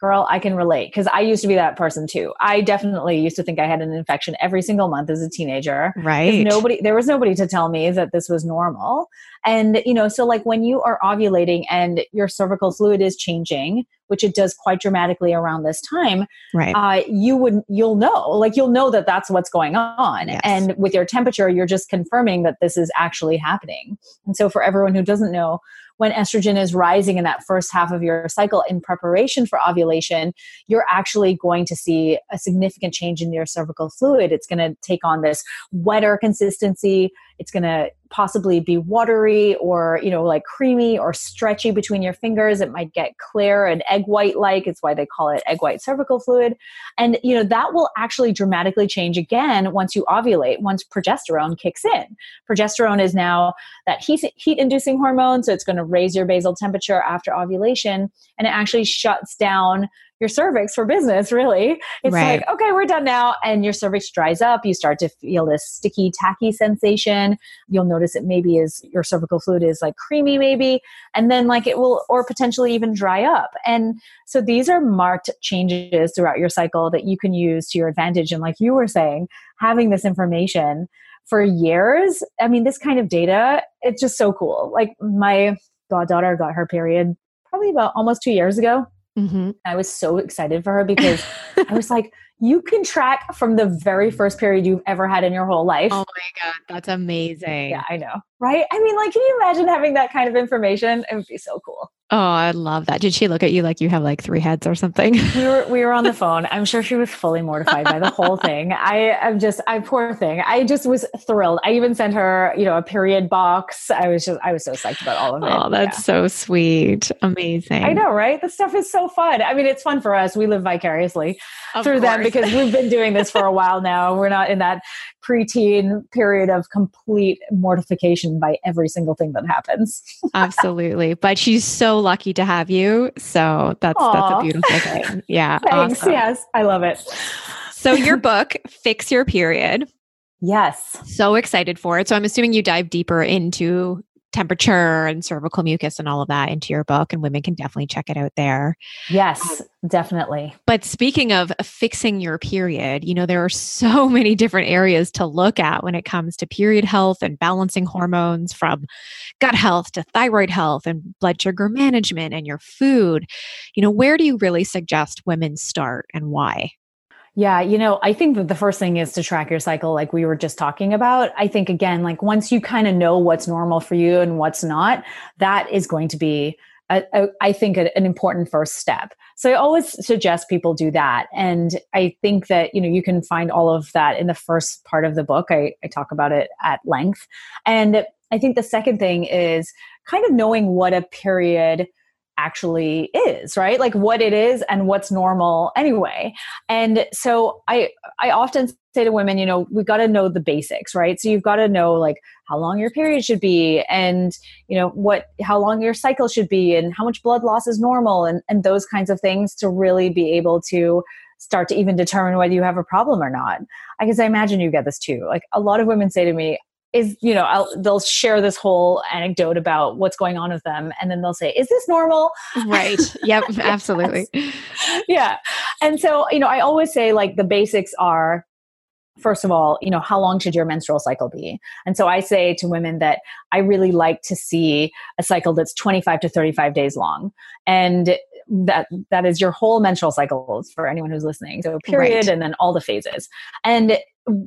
B: girl, I can relate because I used to be that person too. I definitely used to think I had an infection every single month as a teenager.
A: Right.
B: Nobody, there was nobody to tell me that this was normal. And, you know, so like when you are ovulating and your cervical fluid is changing, which it does quite dramatically around this time,
A: right.
B: Uh, you would, you'll know, like you'll know that that's what's going on.
A: Yes.
B: And with your temperature, you're just confirming that this is actually happening. And so for everyone who doesn't know, when estrogen is rising in that first half of your cycle in preparation for ovulation, you're actually going to see a significant change in your cervical fluid. It's going to take on this wetter consistency. It's going to possibly be watery or you know like creamy or stretchy between your fingers. It might get clear and egg white like it's why they call it egg white cervical fluid. And you know that will actually dramatically change again once you ovulate once progesterone kicks in. Progesterone is now that heat heat inducing hormone so it's going to raise your basal temperature after ovulation and it actually shuts down your cervix for business, really. It's
A: right.
B: like, okay, we're done now. And your cervix dries up. You start to feel this sticky, tacky sensation. You'll notice it maybe is your cervical fluid is like creamy, maybe. And then, like, it will, or potentially even dry up. And so these are marked changes throughout your cycle that you can use to your advantage. And, like you were saying, having this information for years, I mean, this kind of data, it's just so cool. Like, my goddaughter got her period probably about almost two years ago
A: Mm-hmm.
B: I was so excited for her because [LAUGHS] I was like, you can track from the very first period you've ever had in your whole life.
A: Oh my God, that's amazing.
B: Yeah, I know. Right? I mean, like, can you imagine having that kind of information? It would be so cool.
A: Oh, I love that. Did she look at you like you have like three heads or something?
B: We were [LAUGHS] we were on the phone. I'm sure she was fully mortified by the whole thing. [LAUGHS] I am just I poor thing. I just was thrilled. I even sent her, you know, a period box. I was just I was so psyched about all of it.
A: Oh, that's yeah. so sweet. Amazing.
B: I know, right? This stuff is so fun. I mean, it's fun for us. We live vicariously
A: of
B: through
A: course.
B: them because we've been doing this for a while now. We're not in that preteen period of complete mortification by every single thing that happens. [LAUGHS]
A: Absolutely. But she's so lucky to have you. So that's
B: Aww.
A: that's a beautiful thing. [LAUGHS] Yeah.
B: Thanks.
A: Awesome.
B: Yes. I love it.
A: So your book, Fix Your Period.
B: Yes.
A: So excited for it. So I'm assuming you dive deeper into temperature and cervical mucus and all of that into your book and women can definitely check it out there.
B: Yes, um, definitely.
A: But speaking of fixing your period, you know there are [LAUGHS] so many different areas to look at when it comes to period health and balancing hormones from gut health to thyroid health and blood sugar management and your food. You know, where do you really suggest women start and why?
B: Yeah, you know, I think that the first thing is to track your cycle, like we were just talking about. I think, again, like once you kind of know what's normal for you and what's not, that is going to be, a, a, I think, a, an important first step. So I always suggest people do that. And I think that, you know, you can find all of that in the first part of the book. I, I talk about it at length. And I think the second thing is kind of knowing what a period actually is right? Like what it is and what's normal anyway. And so i i often say to women you know we got to know the basics right? So you've got to know like how long your period should be and you know what how long your cycle should be and how much blood loss is normal and and those kinds of things to really be able to start to even determine whether you have a problem or not. I guess i imagine you get this too. Like a lot of women say to me is you know I'll, they'll share this whole anecdote about what's going on with them and then they'll say is this normal?
A: Right. Yep. [LAUGHS] Absolutely.
B: Yeah. And so you know i always say like the basics are first of all you know how long should your menstrual cycle be? And so i say to women that i really like to see a cycle that's 25 to 35 days long. And that that is your whole menstrual cycle for anyone who's listening. So period
A: Right.
B: and then all the phases. And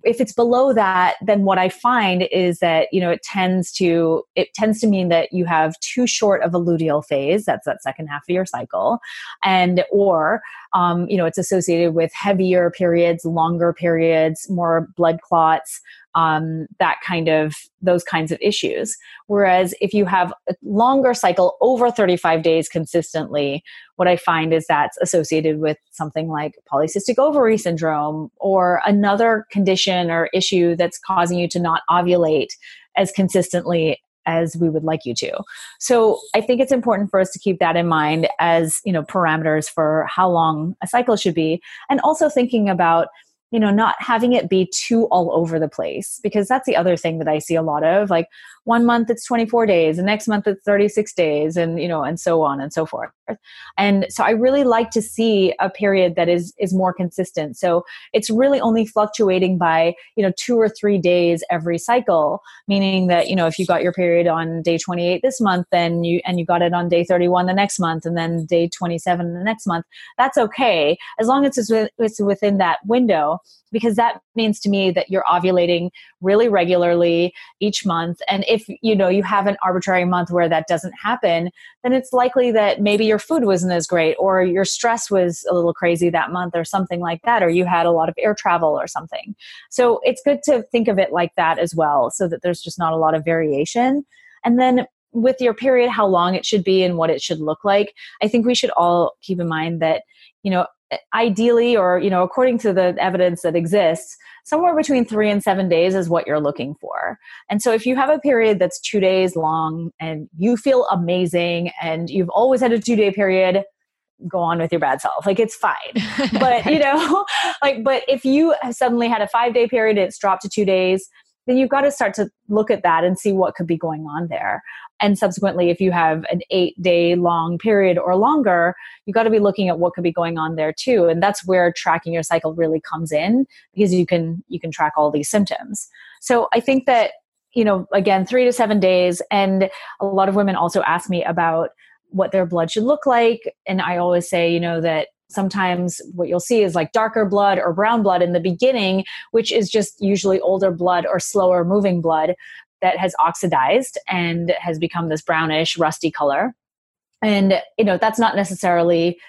B: if it's below that then what i find is that you know it tends to it tends to mean that you have too short of a luteal phase that's that second half of your cycle and or um, you know it's associated with heavier periods longer periods more blood clots um, that kind of those kinds of issues. Whereas if you have a longer cycle over 35 days consistently what i find is that's associated with something like polycystic ovary syndrome or another condition or issue that's causing you to not ovulate as consistently as we would like you to. So I think it's important for us to keep that in mind as, you know, parameters for how long a cycle should be and also thinking about you know not having it be too all over the place because that's the other thing that i see a lot of like one month it's 24 days and next month it's 36 days and you know and so on and so forth and so i really like to see a period that is is more consistent. So it's really only fluctuating by you know two or three days every cycle meaning that you know if you got your period on day 28 this month then you and you got it on day 31 the next month and then day 27 the next month that's okay as long as it's, it's within that window because that means to me that you're ovulating really regularly each month and if you know you have an arbitrary month where that doesn't happen then it's likely that maybe your food wasn't as great or your stress was a little crazy that month or something like that or you had a lot of air travel or something. So it's good to think of it like that as well so that there's just not a lot of variation. And then with your period how long it should be and what it should look like i think we should all keep in mind that you know ideally or you know according to the evidence that exists somewhere between three and seven days is what you're looking for. And so if you have a period that's two days long and you feel amazing and you've always had a two day period go on with your bad self. Like it's fine. [LAUGHS] But you know [LAUGHS] like but if you have suddenly had a five day period it's dropped to two days then you've got to start to look at that and see what could be going on there. And subsequently, if you have an eight day long period or longer, you've got to be looking at what could be going on there too. And that's where tracking your cycle really comes in because you can you can track all these symptoms. So I think that, you know, again, three to seven days. And a lot of women also ask me about what their blood should look like. And I always say, you know, that sometimes what you'll see is like darker blood or brown blood in the beginning, which is just usually older blood or slower moving blood that has oxidized and has become this brownish, rusty color. And, you know, that's not necessarily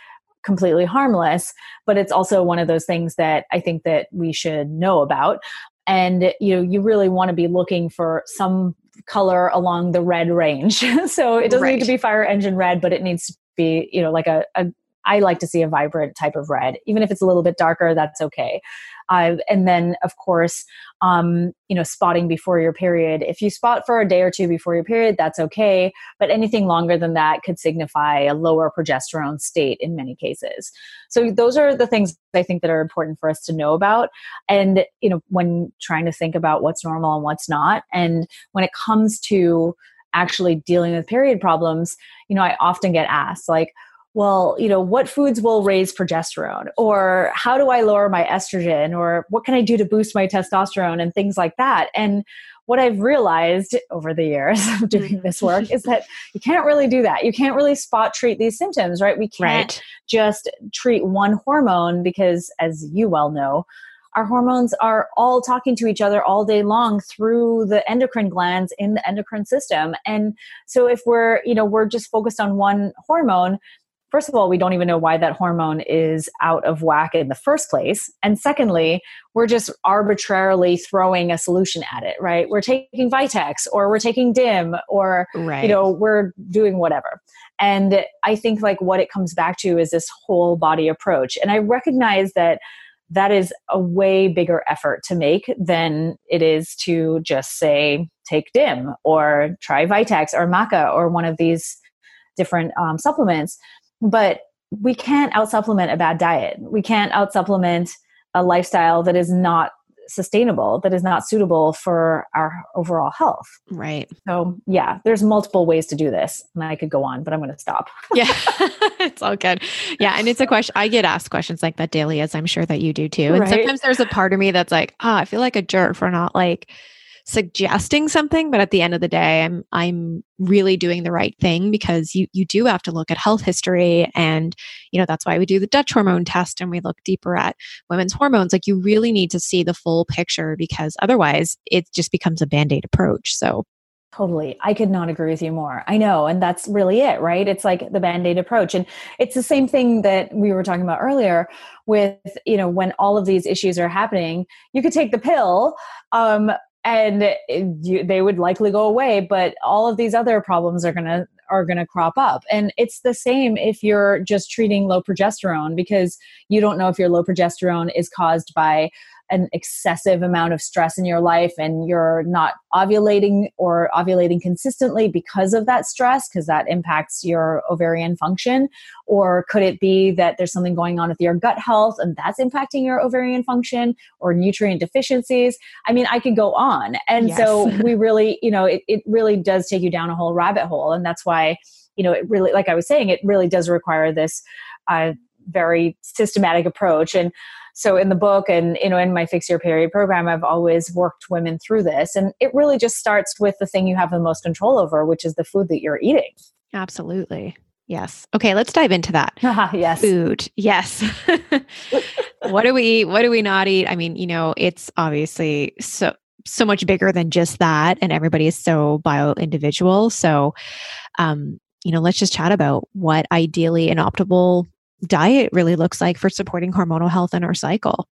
B: completely harmless, but it's also one of those things that I think that we should know about. And, you know, you really want to be looking for some color along the red range. [LAUGHS] so it doesn't right. need to be fire engine red, but it needs to be, you know, like a, a I like to see a vibrant type of red. Even if it's a little bit darker, that's okay. Uh, and then, of course, um, you know, spotting before your period. If you spot for a day or two before your period, that's okay. But anything longer than that could signify a lower progesterone state in many cases. So those are the things I think that are important for us to know about. And you know, when trying to think about what's normal and what's not, and when it comes to actually dealing with period problems, you know, I often get asked like well, you know, what foods will raise progesterone? Or how do I lower my estrogen? Or what can I do to boost my testosterone and things like that? And what I've realized over the years [LAUGHS] of doing this mm-hmm. work is that you can't really do that. You can't really spot treat these symptoms, right? We can't right. just treat one hormone because, as you well know, our hormones are all talking to each other all day long through the endocrine glands in the endocrine system and so if we're you know we're just focused on one hormone first of all, we don't even know why that hormone is out of whack in the first place. And secondly, we're just arbitrarily throwing a solution at it, right? We're taking Vitex or we're taking DIM or, right. you know, we're doing whatever. And I think like what it comes back to is this whole body approach. And I recognize that that is a way bigger effort to make than it is to just say, take DIM or try Vitex or Maca or one of these different um, supplements but we can't out supplement a bad diet. We can't out supplement a lifestyle that is not sustainable, that is not suitable for our overall health.
A: Right.
B: So, yeah, there's multiple ways to do this. And I could go on, but I'm going to stop. [LAUGHS]
A: yeah, [LAUGHS] it's all good. Yeah. And it's a question, I get asked questions like that daily, as I'm sure that you do too. And right. sometimes there's a part of me that's like, oh, I feel like a jerk for not like, suggesting something, but at the end of the day, I'm I'm really doing the right thing because you you do have to look at health history and you know that's why we do the Dutch hormone test and we look deeper at women's hormones. Like you really need to see the full picture because otherwise it just becomes a band-aid approach. So
B: Totally. I could not agree with you more. I know. And that's really it, right? It's like the band aid approach. And it's the same thing that we were talking about earlier with, you know, when all of these issues are happening, you could take the pill, um, and you, they would likely go away but all of these other problems are going to are going to crop up. And it's the same if you're just treating low progesterone because you don't know if your low progesterone is caused by an excessive amount of stress in your life and you're not ovulating or ovulating consistently because of that stress because that impacts your ovarian function? Or could it be that there's something going on with your gut health and that's impacting your ovarian function or nutrient deficiencies? I mean i could go on. And yes. so we [LAUGHS] really you know it, it really does take you down a whole rabbit hole. And that's why you know it really like i was saying it really does require this uh, very systematic approach. And so in the book and you know in my fix your period program i've always worked women through this. And it really just starts with the thing you have the most control over which is the food that you're eating.
A: Absolutely. Yes. Okay let's dive into that. [LAUGHS]
B: Yes.
A: Food. Yes. [LAUGHS] What do we eat? What do we not eat? I mean you know it's obviously so so much bigger than just that and everybody is so bio individual so um you know let's just chat about what ideally an optimal diet really looks like for supporting hormonal health in our cycle.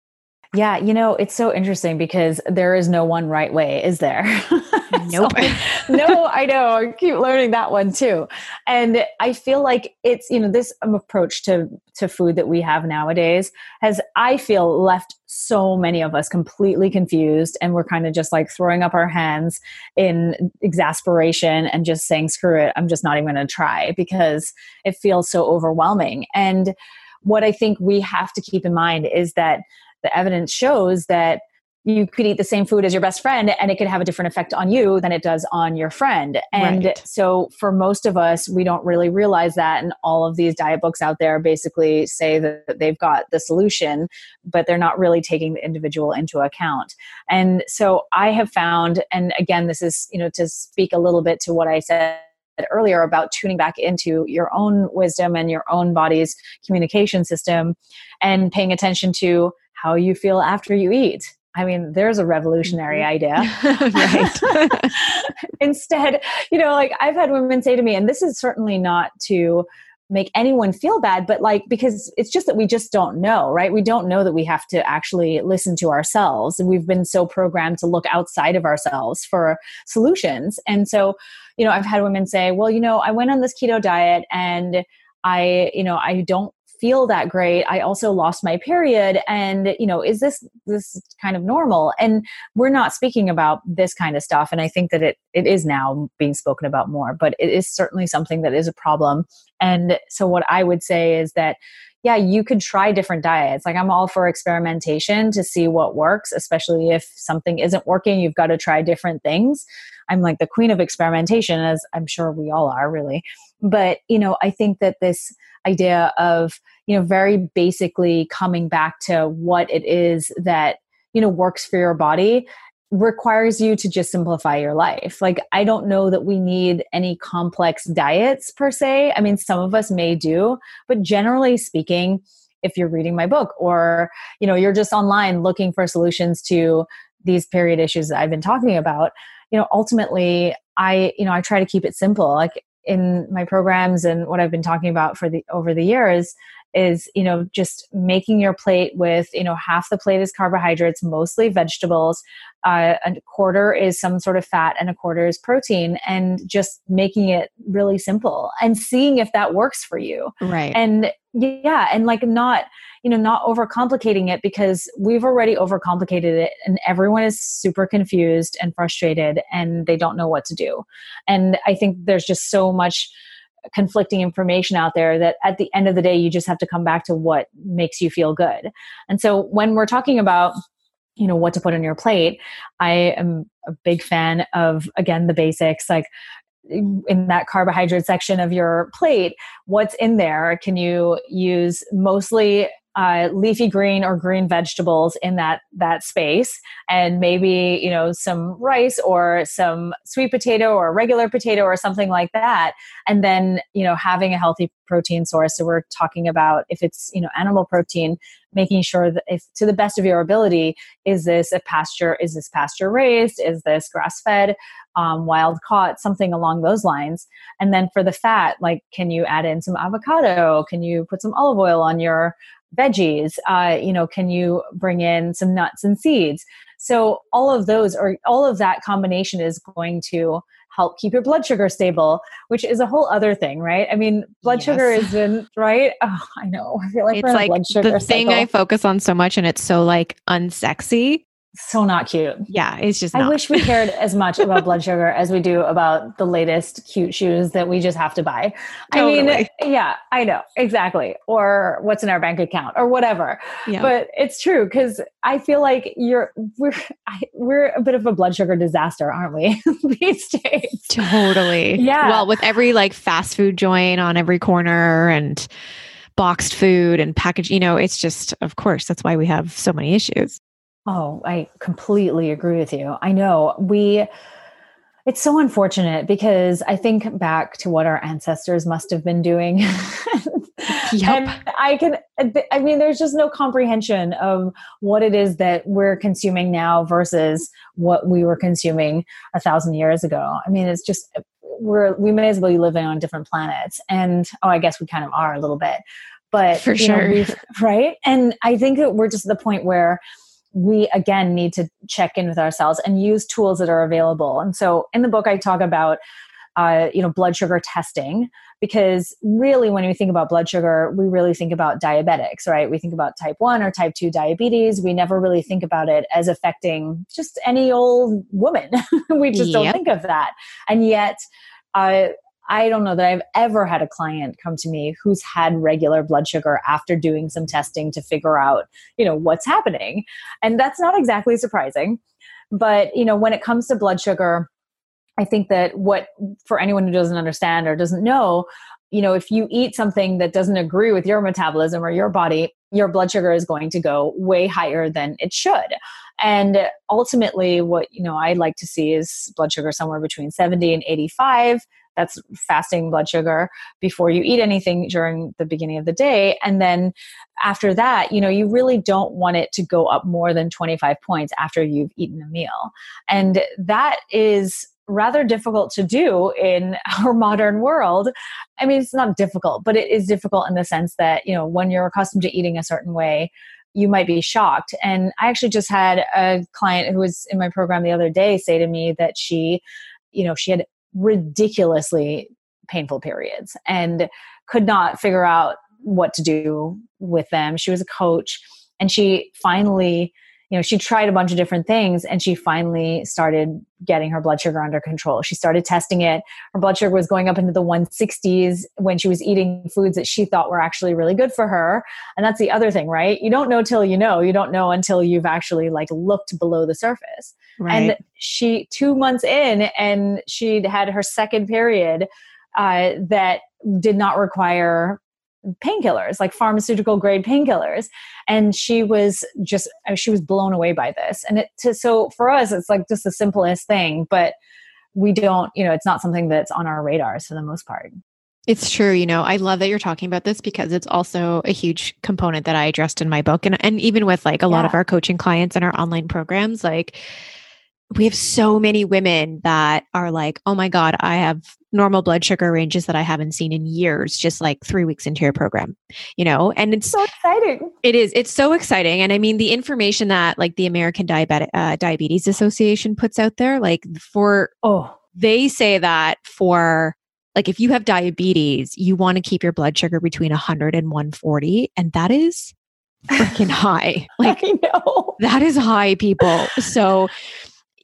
B: Yeah, you know, it's so interesting because there is no one right way, is there? [LAUGHS]
A: Nope. so, [LAUGHS]
B: no, I know. I keep learning that one too. And I feel like it's, you know, this um, approach to to food that we have nowadays has I feel left so many of us completely confused and we're kind of just like throwing up our hands in exasperation and just saying screw it, I'm just not even going to try because it feels so overwhelming. And what I think we have to keep in mind is that the evidence shows that you could eat the same food as your best friend and it could have a different effect on you than it does on your friend. And right. so for most of us, we don't really realize that. And all of these diet books out there basically say that they've got the solution, but they're not really taking the individual into account. And so I have found, and again, this is, you know, to speak a little bit to what I said earlier about tuning back into your own wisdom and your own body's communication system and paying attention to how you feel after you eat. I mean, there's a revolutionary mm-hmm. idea. [LAUGHS] [LAUGHS] Instead, you know, like I've had women say to me, and this is certainly not to make anyone feel bad, but like because it's just that we just don't know, right? We don't know that we have to actually listen to ourselves. And we've been so programmed to look outside of ourselves for solutions. And so, you know, I've had women say, well, you know, I went on this keto diet and I, you know, I don't feel that great i also lost my period and you know is this this kind of normal and we're not speaking about this kind of stuff and i think that it it is now being spoken about more but it is certainly something that is a problem and so what i would say is that yeah, you could try different diets. Like I'm all for experimentation to see what works, especially if something isn't working, you've got to try different things. I'm like the queen of experimentation as I'm sure we all are really. But, you know, I think that this idea of you know very basically coming back to what it is that you know works for your body requires you to just simplify your life. Like, I don't know that we need any complex diets per se. I mean, some of us may do, but generally speaking, if you're reading my book or, you know, you're just online looking for solutions to these period issues that I've been talking about, you know, ultimately, I, you know, I try to keep it simple. Like, in my programs and what I've been talking about for the over the years is you know just making your plate with you know half the plate is carbohydrates mostly vegetables uh, a quarter is some sort of fat and a quarter is protein and just making it really simple and seeing if that works for you.
A: Right.
B: And yeah and like not you know not overcomplicating it because we've already overcomplicated it and everyone is super confused and frustrated and they don't know what to do. And i think there's just so much conflicting information out there that at the end of the day you just have to come back to what makes you feel good. And so when we're talking about you know what to put on your plate i am a big fan of again the basics like in that carbohydrate section of your plate what's in there? Can you use mostly uh, leafy green or green vegetables in that that space. And maybe you know some rice or some sweet potato or regular potato or something like that. And then you know having a healthy protein source. So we're talking about if it's you know animal protein making sure that if to the best of your ability is this a pasture is this pasture raised? Is this grass fed? Um, wild caught? Something along those lines. And then for the fat like can you add in some avocado? Can you put some olive oil on your veggies uh, you know can you bring in some nuts and seeds? So all of those or all of that combination is going to help keep your blood sugar stable which is a whole other thing right? I mean blood yes. sugar is in right? [LAUGHS] Oh i know. I feel like
A: it's like the thing i focus on so much and it's so like unsexy
B: so not cute.
A: Yeah, it's just.
B: I
A: not.
B: wish we [LAUGHS] cared as much about blood sugar as we do about the latest cute shoes that we just have to buy. Totally. I mean, yeah, I know exactly, or what's in our bank account, or whatever. Yeah. But it's true because I feel like you're we're [LAUGHS] I, we're a bit of a blood sugar disaster, aren't we [LAUGHS] these days?
A: Totally. Yeah. Well, with every like fast food joint on every corner and boxed food and package, you know, it's just, of course, that's why we have so many issues.
B: Oh, I completely agree with you. I know we, it's so unfortunate because I think back to what our ancestors must have been doing. [LAUGHS] yep. And I can, I mean, there's just no comprehension of what it is that we're consuming now versus what we were consuming a thousand years ago. I mean, it's just, we're, we may as well be living on different planets. And, oh, I guess we kind of are a little bit. But,
A: for sure.
B: Know, right. And I think that we're just at the point where, we again need to check in with ourselves and use tools that are available. And so in the book, I talk about uh, you know blood sugar testing because really when we think about blood sugar we really think about diabetics right we think about type 1 or type 2 diabetes we never really think about it as affecting just any old woman [LAUGHS] we just yep. don't think of that and yet uh, I don't know that I've ever had a client come to me who's had regular blood sugar after doing some testing to figure out, you know, what's happening. And that's not exactly surprising. But, you know, when it comes to blood sugar, I think that what for anyone who doesn't understand or doesn't know, you know, if you eat something that doesn't agree with your metabolism or your body, your blood sugar is going to go way higher than it should. And ultimately, what you know I like to see is blood sugar somewhere between 70 and 85 that's fasting blood sugar before you eat anything during the beginning of the day and then after that you know you really don't want it to go up more than 25 points after you've eaten a meal and that is rather difficult to do in [LAUGHS] our modern world. I mean, it's not difficult, but it is difficult in the sense that, you know, when you're accustomed to eating a certain way, you might be shocked. And I actually just had a client who was in my program the other day say to me that she, you know, she had ridiculously painful periods and could not figure out what to do with them. She was a coach and she finally you know she tried a bunch of different things and she finally started getting her blood sugar under control. She started testing it. Her blood sugar was going up into the 160s when she was eating foods that she thought were actually really good for her. And that's the other thing right? You don't know till you know. You don't know until you've actually like looked below the surface. Right. and she two months in and she'd had her second period uh, that did not require painkillers like pharmaceutical grade painkillers and she was just she was blown away by this and it to, so for us it's like just the simplest thing but we don't you know it's not something that's on our radars for the most part
A: it's true. You know, I love that you're talking about this because it's also a huge component that I addressed in my book. And, and even with like a yeah. lot of our coaching clients and our online programs, like we have so many women that are like, oh my God, I have normal blood sugar ranges that I haven't seen in years, just like three weeks into your program, you know? And it's
B: so exciting.
A: It is. It's so exciting. And I mean, the information that like the American Diabetic uh, Diabetes Association puts out there, like for, oh, they say that for, like if you have diabetes, you want to keep your blood sugar between 100 and 140. And that is [LAUGHS] freaking high. Like, I know. That is high, people. So,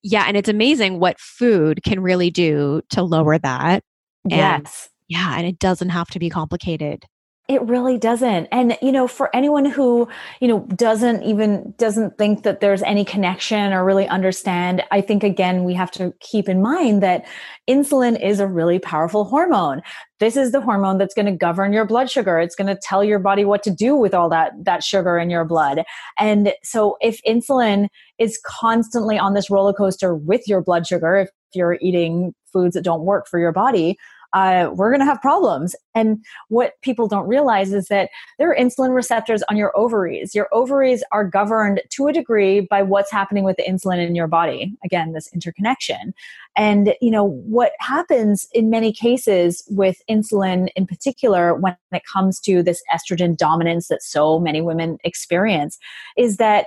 A: yeah, and it's amazing what food can really do to lower that.
B: And yes.
A: Yeah, and it doesn't have to be complicated.
B: It really doesn't. And you know, for anyone who, you know, doesn't even doesn't think that there's any connection or really understand, I think again we have to keep in mind that insulin is a really powerful hormone. This is the hormone that's going to govern your blood sugar. It's going to tell your body what to do with all that that sugar in your blood. And so if insulin is constantly on this roller coaster with your blood sugar, if you're eating foods that don't work for your body, uh, we're going to have problems. And what people don't realize is that there are insulin receptors on your ovaries. Your ovaries are governed to a degree by what's happening with the insulin in your body. Again, this interconnection. And, you know, what happens in many cases with insulin in particular when it comes to this estrogen dominance that so many women experience is that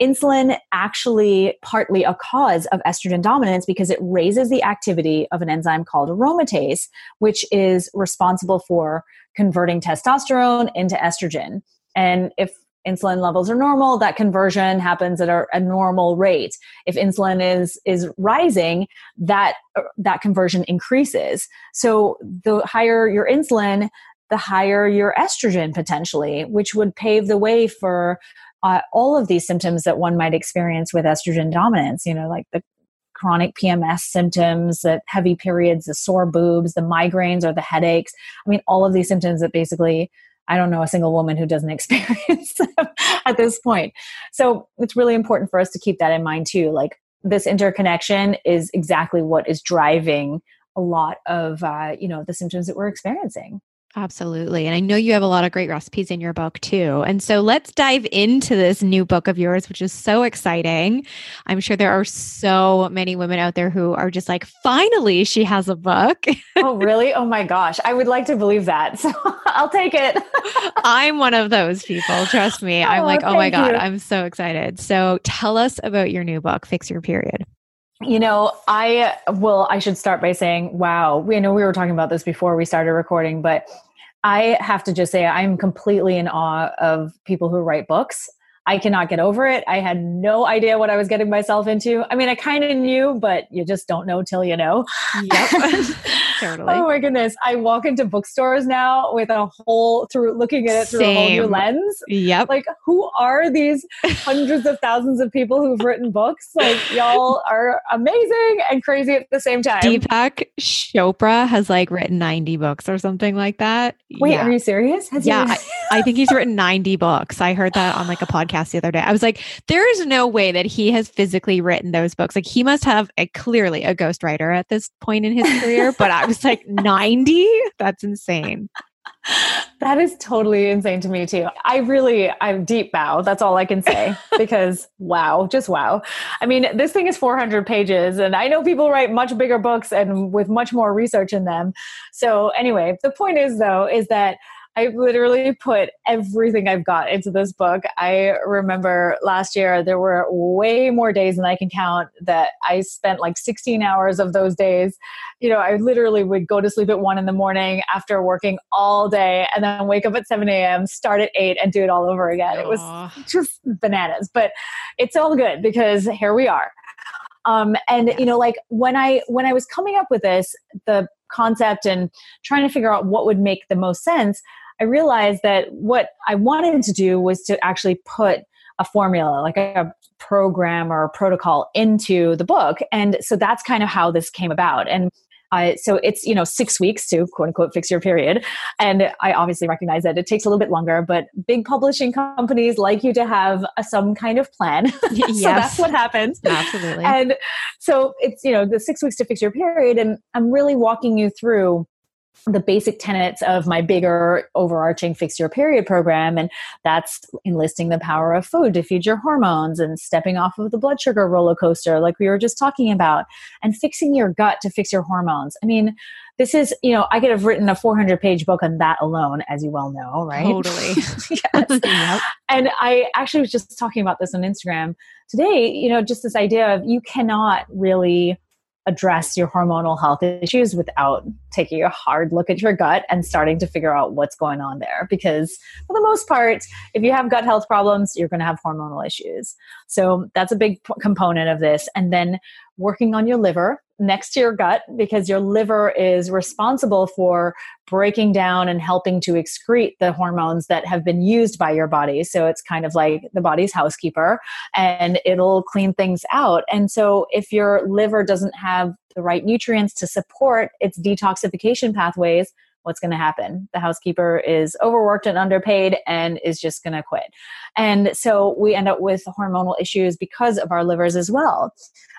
B: insulin actually partly a cause of estrogen dominance because it raises the activity of an enzyme called aromatase which is responsible for converting testosterone into estrogen. And if insulin levels are normal that conversion happens at a, a normal rate. If insulin is is rising that that conversion increases. So the higher your insulin the higher your estrogen potentially which would pave the way for uh, all of these symptoms that one might experience with estrogen dominance, you know, like the chronic PMS symptoms, the heavy periods, the sore boobs, the migraines, or the headaches. I mean, all of these symptoms that basically I don't know a single woman who doesn't [LAUGHS] experience at this point. So it's really important for us to keep that in mind too. Like this interconnection is exactly what is driving a lot of uh, you know the symptoms that we're experiencing.
A: Absolutely. And I know you have a lot of great recipes in your book too. And so let's dive into this new book of yours, which is so exciting. I'm sure there are so many women out there who are just like, finally, she has a book.
B: oh, really? Oh my gosh. I would like to believe that. [LAUGHS] So I'll take it. [LAUGHS]
A: I'm one of those people. Trust me. I'm oh, like, oh my God, you. I'm so excited. So tell us about your new book, Fix Your Period.
B: You know, I well, I should start by saying, wow, we know we were talking about this before we started recording, but I have to just say, I'm completely in awe of people who write books. I cannot get over it. I had no idea what I was getting myself into. I mean, I kind of knew, but you just don't know till you know. Yep. [LAUGHS] totally. Oh my goodness. I walk into bookstores now with a whole through looking at it through Same. a whole new lens.
A: Yep.
B: Like who are these hundreds of thousands of people who've written books? Like y'all are amazing and crazy at the same time.
A: Deepak Chopra has like written 90 books or something like that.
B: Wait, yeah. are you serious?
A: Has yeah. I, I think he's written 90 books. I heard that on like a [GASPS] podcast podcast the other day. I was like, there is no way that he has physically written those books. Like he must have a clearly a ghostwriter at this point in his career. but I was like, [LAUGHS] 90? That's insane.
B: That is totally insane to me too. I really, I'm deep bow. That's all I can say [LAUGHS] because wow, just wow. I mean, this thing is 400 pages, and I know people write much bigger books and with much more research in them. So, anyway, the point is though, is that I literally put everything I've got into this book. I remember last year there were way more days than I can count that I spent like 16 hours of those days. You know, I literally would go to sleep at one in the morning after working all day and then wake up at 7 a.m., start at 8 and do it all over again. Aww. It was just bananas, but it's all good because here we are. Um, and you know, like when I when I was coming up with this, the concept and trying to figure out what would make the most sense, I realized that what I wanted to do was to actually put a formula, like a program or a protocol into the book. And so that's kind of how this came about. And uh, so it's you know six weeks to quote unquote fix your period. And i obviously recognize that it takes a little bit longer but big publishing companies like you to have a, some kind of plan. [LAUGHS] So that's what happens
A: absolutely.
B: And so it's you know the six weeks to fix your period. And i'm really walking you through the basic tenets of my bigger overarching fix your period program and that's enlisting the power of food to feed your hormones and stepping off of the blood sugar roller coaster like we were just talking about and fixing your gut to fix your hormones i mean this is you know i could have written a 400 page book on that alone as you well know right
A: totally [LAUGHS]
B: yes. [LAUGHS] yep. and i actually was just talking about this on instagram today you know just this idea of you cannot really address your hormonal health issues without taking a hard look at your gut and starting to figure out what's going on there. Because for the most part, if you have gut health problems, you're going to have hormonal issues. So that's a big p- component of this. And then working on your liver next to your gut because your liver is responsible for breaking down and helping to excrete the hormones that have been used by your body. So it's kind of like the body's housekeeper and it'll clean things out. And so if your liver doesn't have the right nutrients to support its detoxification pathways, what's going to happen? The housekeeper is overworked and underpaid and is just going to quit. And so we end up with hormonal issues because of our livers as well.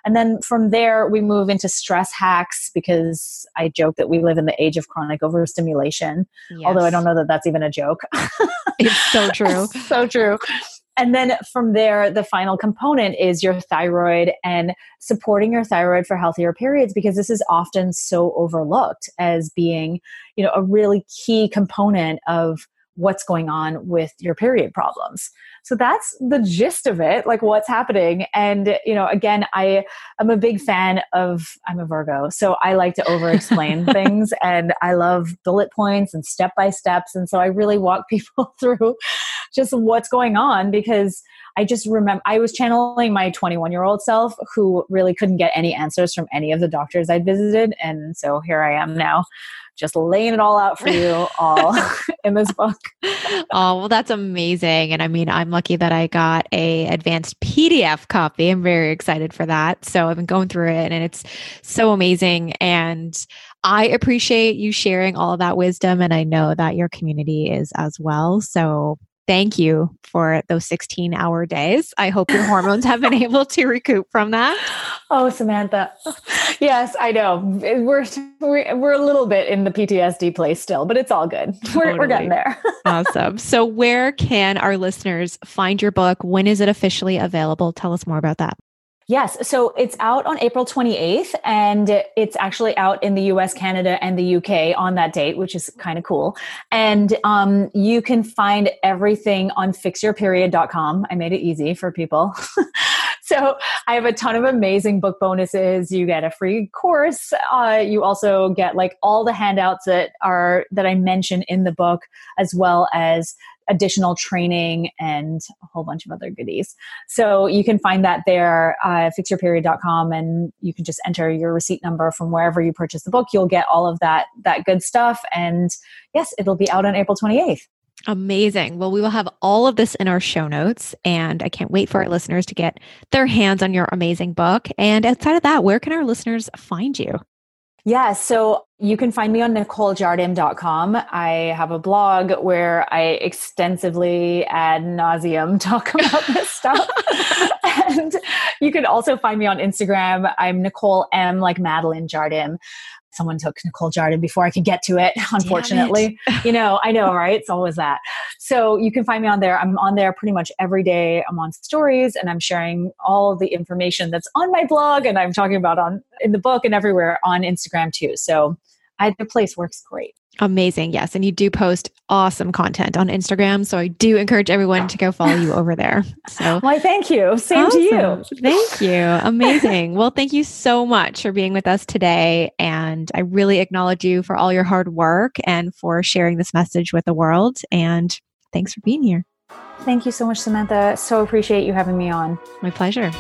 B: And then from there, we move into stress hacks because I joke that we live in the age of chronic overstimulation, yes. although I don't know that that's even a joke.
A: it's so true. [LAUGHS]
B: so true [LAUGHS] and then from there the final component is your thyroid and supporting your thyroid for healthier periods because this is often so overlooked as being you know a really key component of what's going on with your period problems. So that's the gist of it like what's happening. And you know again i i'm a big fan of i'm a virgo so i like to over explain [LAUGHS] things and i love bullet points and step by steps and so i really walk [LAUGHS] people through just what's going on because I just remember I was channeling my 21 year old self who really couldn't get any answers from any of the doctors I'd visited. And so here I am now, just laying it all out for you [LAUGHS] all in this book.
A: oh, well, that's amazing. And I mean, I'm lucky that I got a advanced PDF copy. I'm very excited for that. So I've been going through it and it's so amazing. And I appreciate you sharing all of that wisdom. And I know that your community is as well. So thank you for those 16 hour days. I hope your hormones have been able to recoup from that. [LAUGHS]
B: Oh, Samantha. Yes, I know. We're, we're, a little bit in the PTSD place still, but it's all good. We're, totally. we're getting there. [LAUGHS]
A: awesome. So, where can our listeners find your book? When is it officially available? Tell us more about that.
B: Yes. So it's out on April 28th, and it's actually out in the US, Canada, and the UK on that date, which is kind of cool. And um, you can find everything on fixyourperiod.com. I made it easy for people. [LAUGHS] so I have a ton of amazing book bonuses. You get a free course. Uh, you also get like all the handouts that are that I mention in the book, as well as additional training and a whole bunch of other goodies. So you can find that there, uh, fixyourperiod.com, and you can just enter your receipt number from wherever you purchase the book. You'll get all of that that good stuff, and yes, it'll be out on April twenty eighth.
A: Amazing. Well, we will have all of this in our show notes, and I can't wait for our listeners to get their hands on your amazing book. And outside of that, where can our listeners find you?
B: Yeah, so you can find me on NicoleJardim.com. I have a blog where I extensively ad nauseum [LAUGHS] talk about this stuff. [LAUGHS] and you can also find me on Instagram. I'm Nicole M, like Madeline Jardim someone took Nicole Jardim before I could get to it, unfortunately. It. you know, I know, right? It's always that. So you can find me on there. I'm on there pretty much every day. I'm on stories and I'm sharing all the information that's on my blog and I'm talking about on in the book and everywhere on Instagram too. So either place works great.
A: Amazing. Yes. And you do post awesome content on Instagram. So I do encourage everyone to go follow you over there. So [LAUGHS]
B: why thank you. Same awesome. to you.
A: Thank you. Amazing. well, thank you so much for being with us today. And I really acknowledge you for all your hard work and for sharing this message with the world. And thanks for being here.
B: Thank you so much, Samantha. So appreciate you having me on.
A: My pleasure.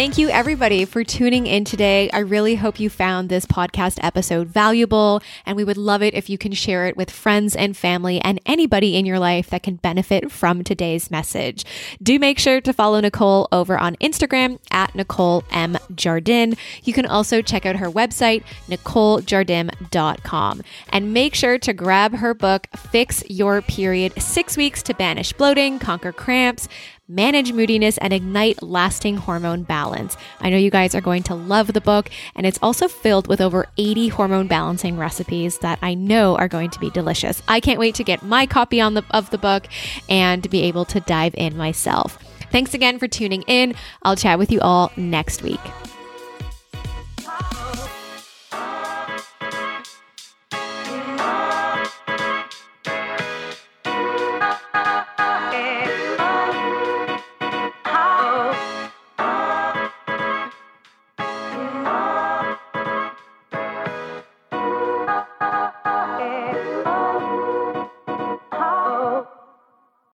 A: Thank you, everybody, for tuning in today. I really hope you found this podcast episode valuable, and we would love it if you can share it with friends and family and anybody in your life that can benefit from today's message. Do make sure to follow Nicole over on Instagram at Nicole M. Jardim. You can also check out her website, NicoleJardim.com. And make sure to grab her book, Fix Your Period Six Weeks to Banish Bloating, Conquer Cramps, manage moodiness, and ignite lasting hormone balance. I know you guys are going to love the book, and it's also filled with over 80 hormone balancing recipes that I know are going to be delicious. I can't wait to get my copy on the, of the book and be able to dive in myself. Thanks again for tuning in. I'll chat with you all next week.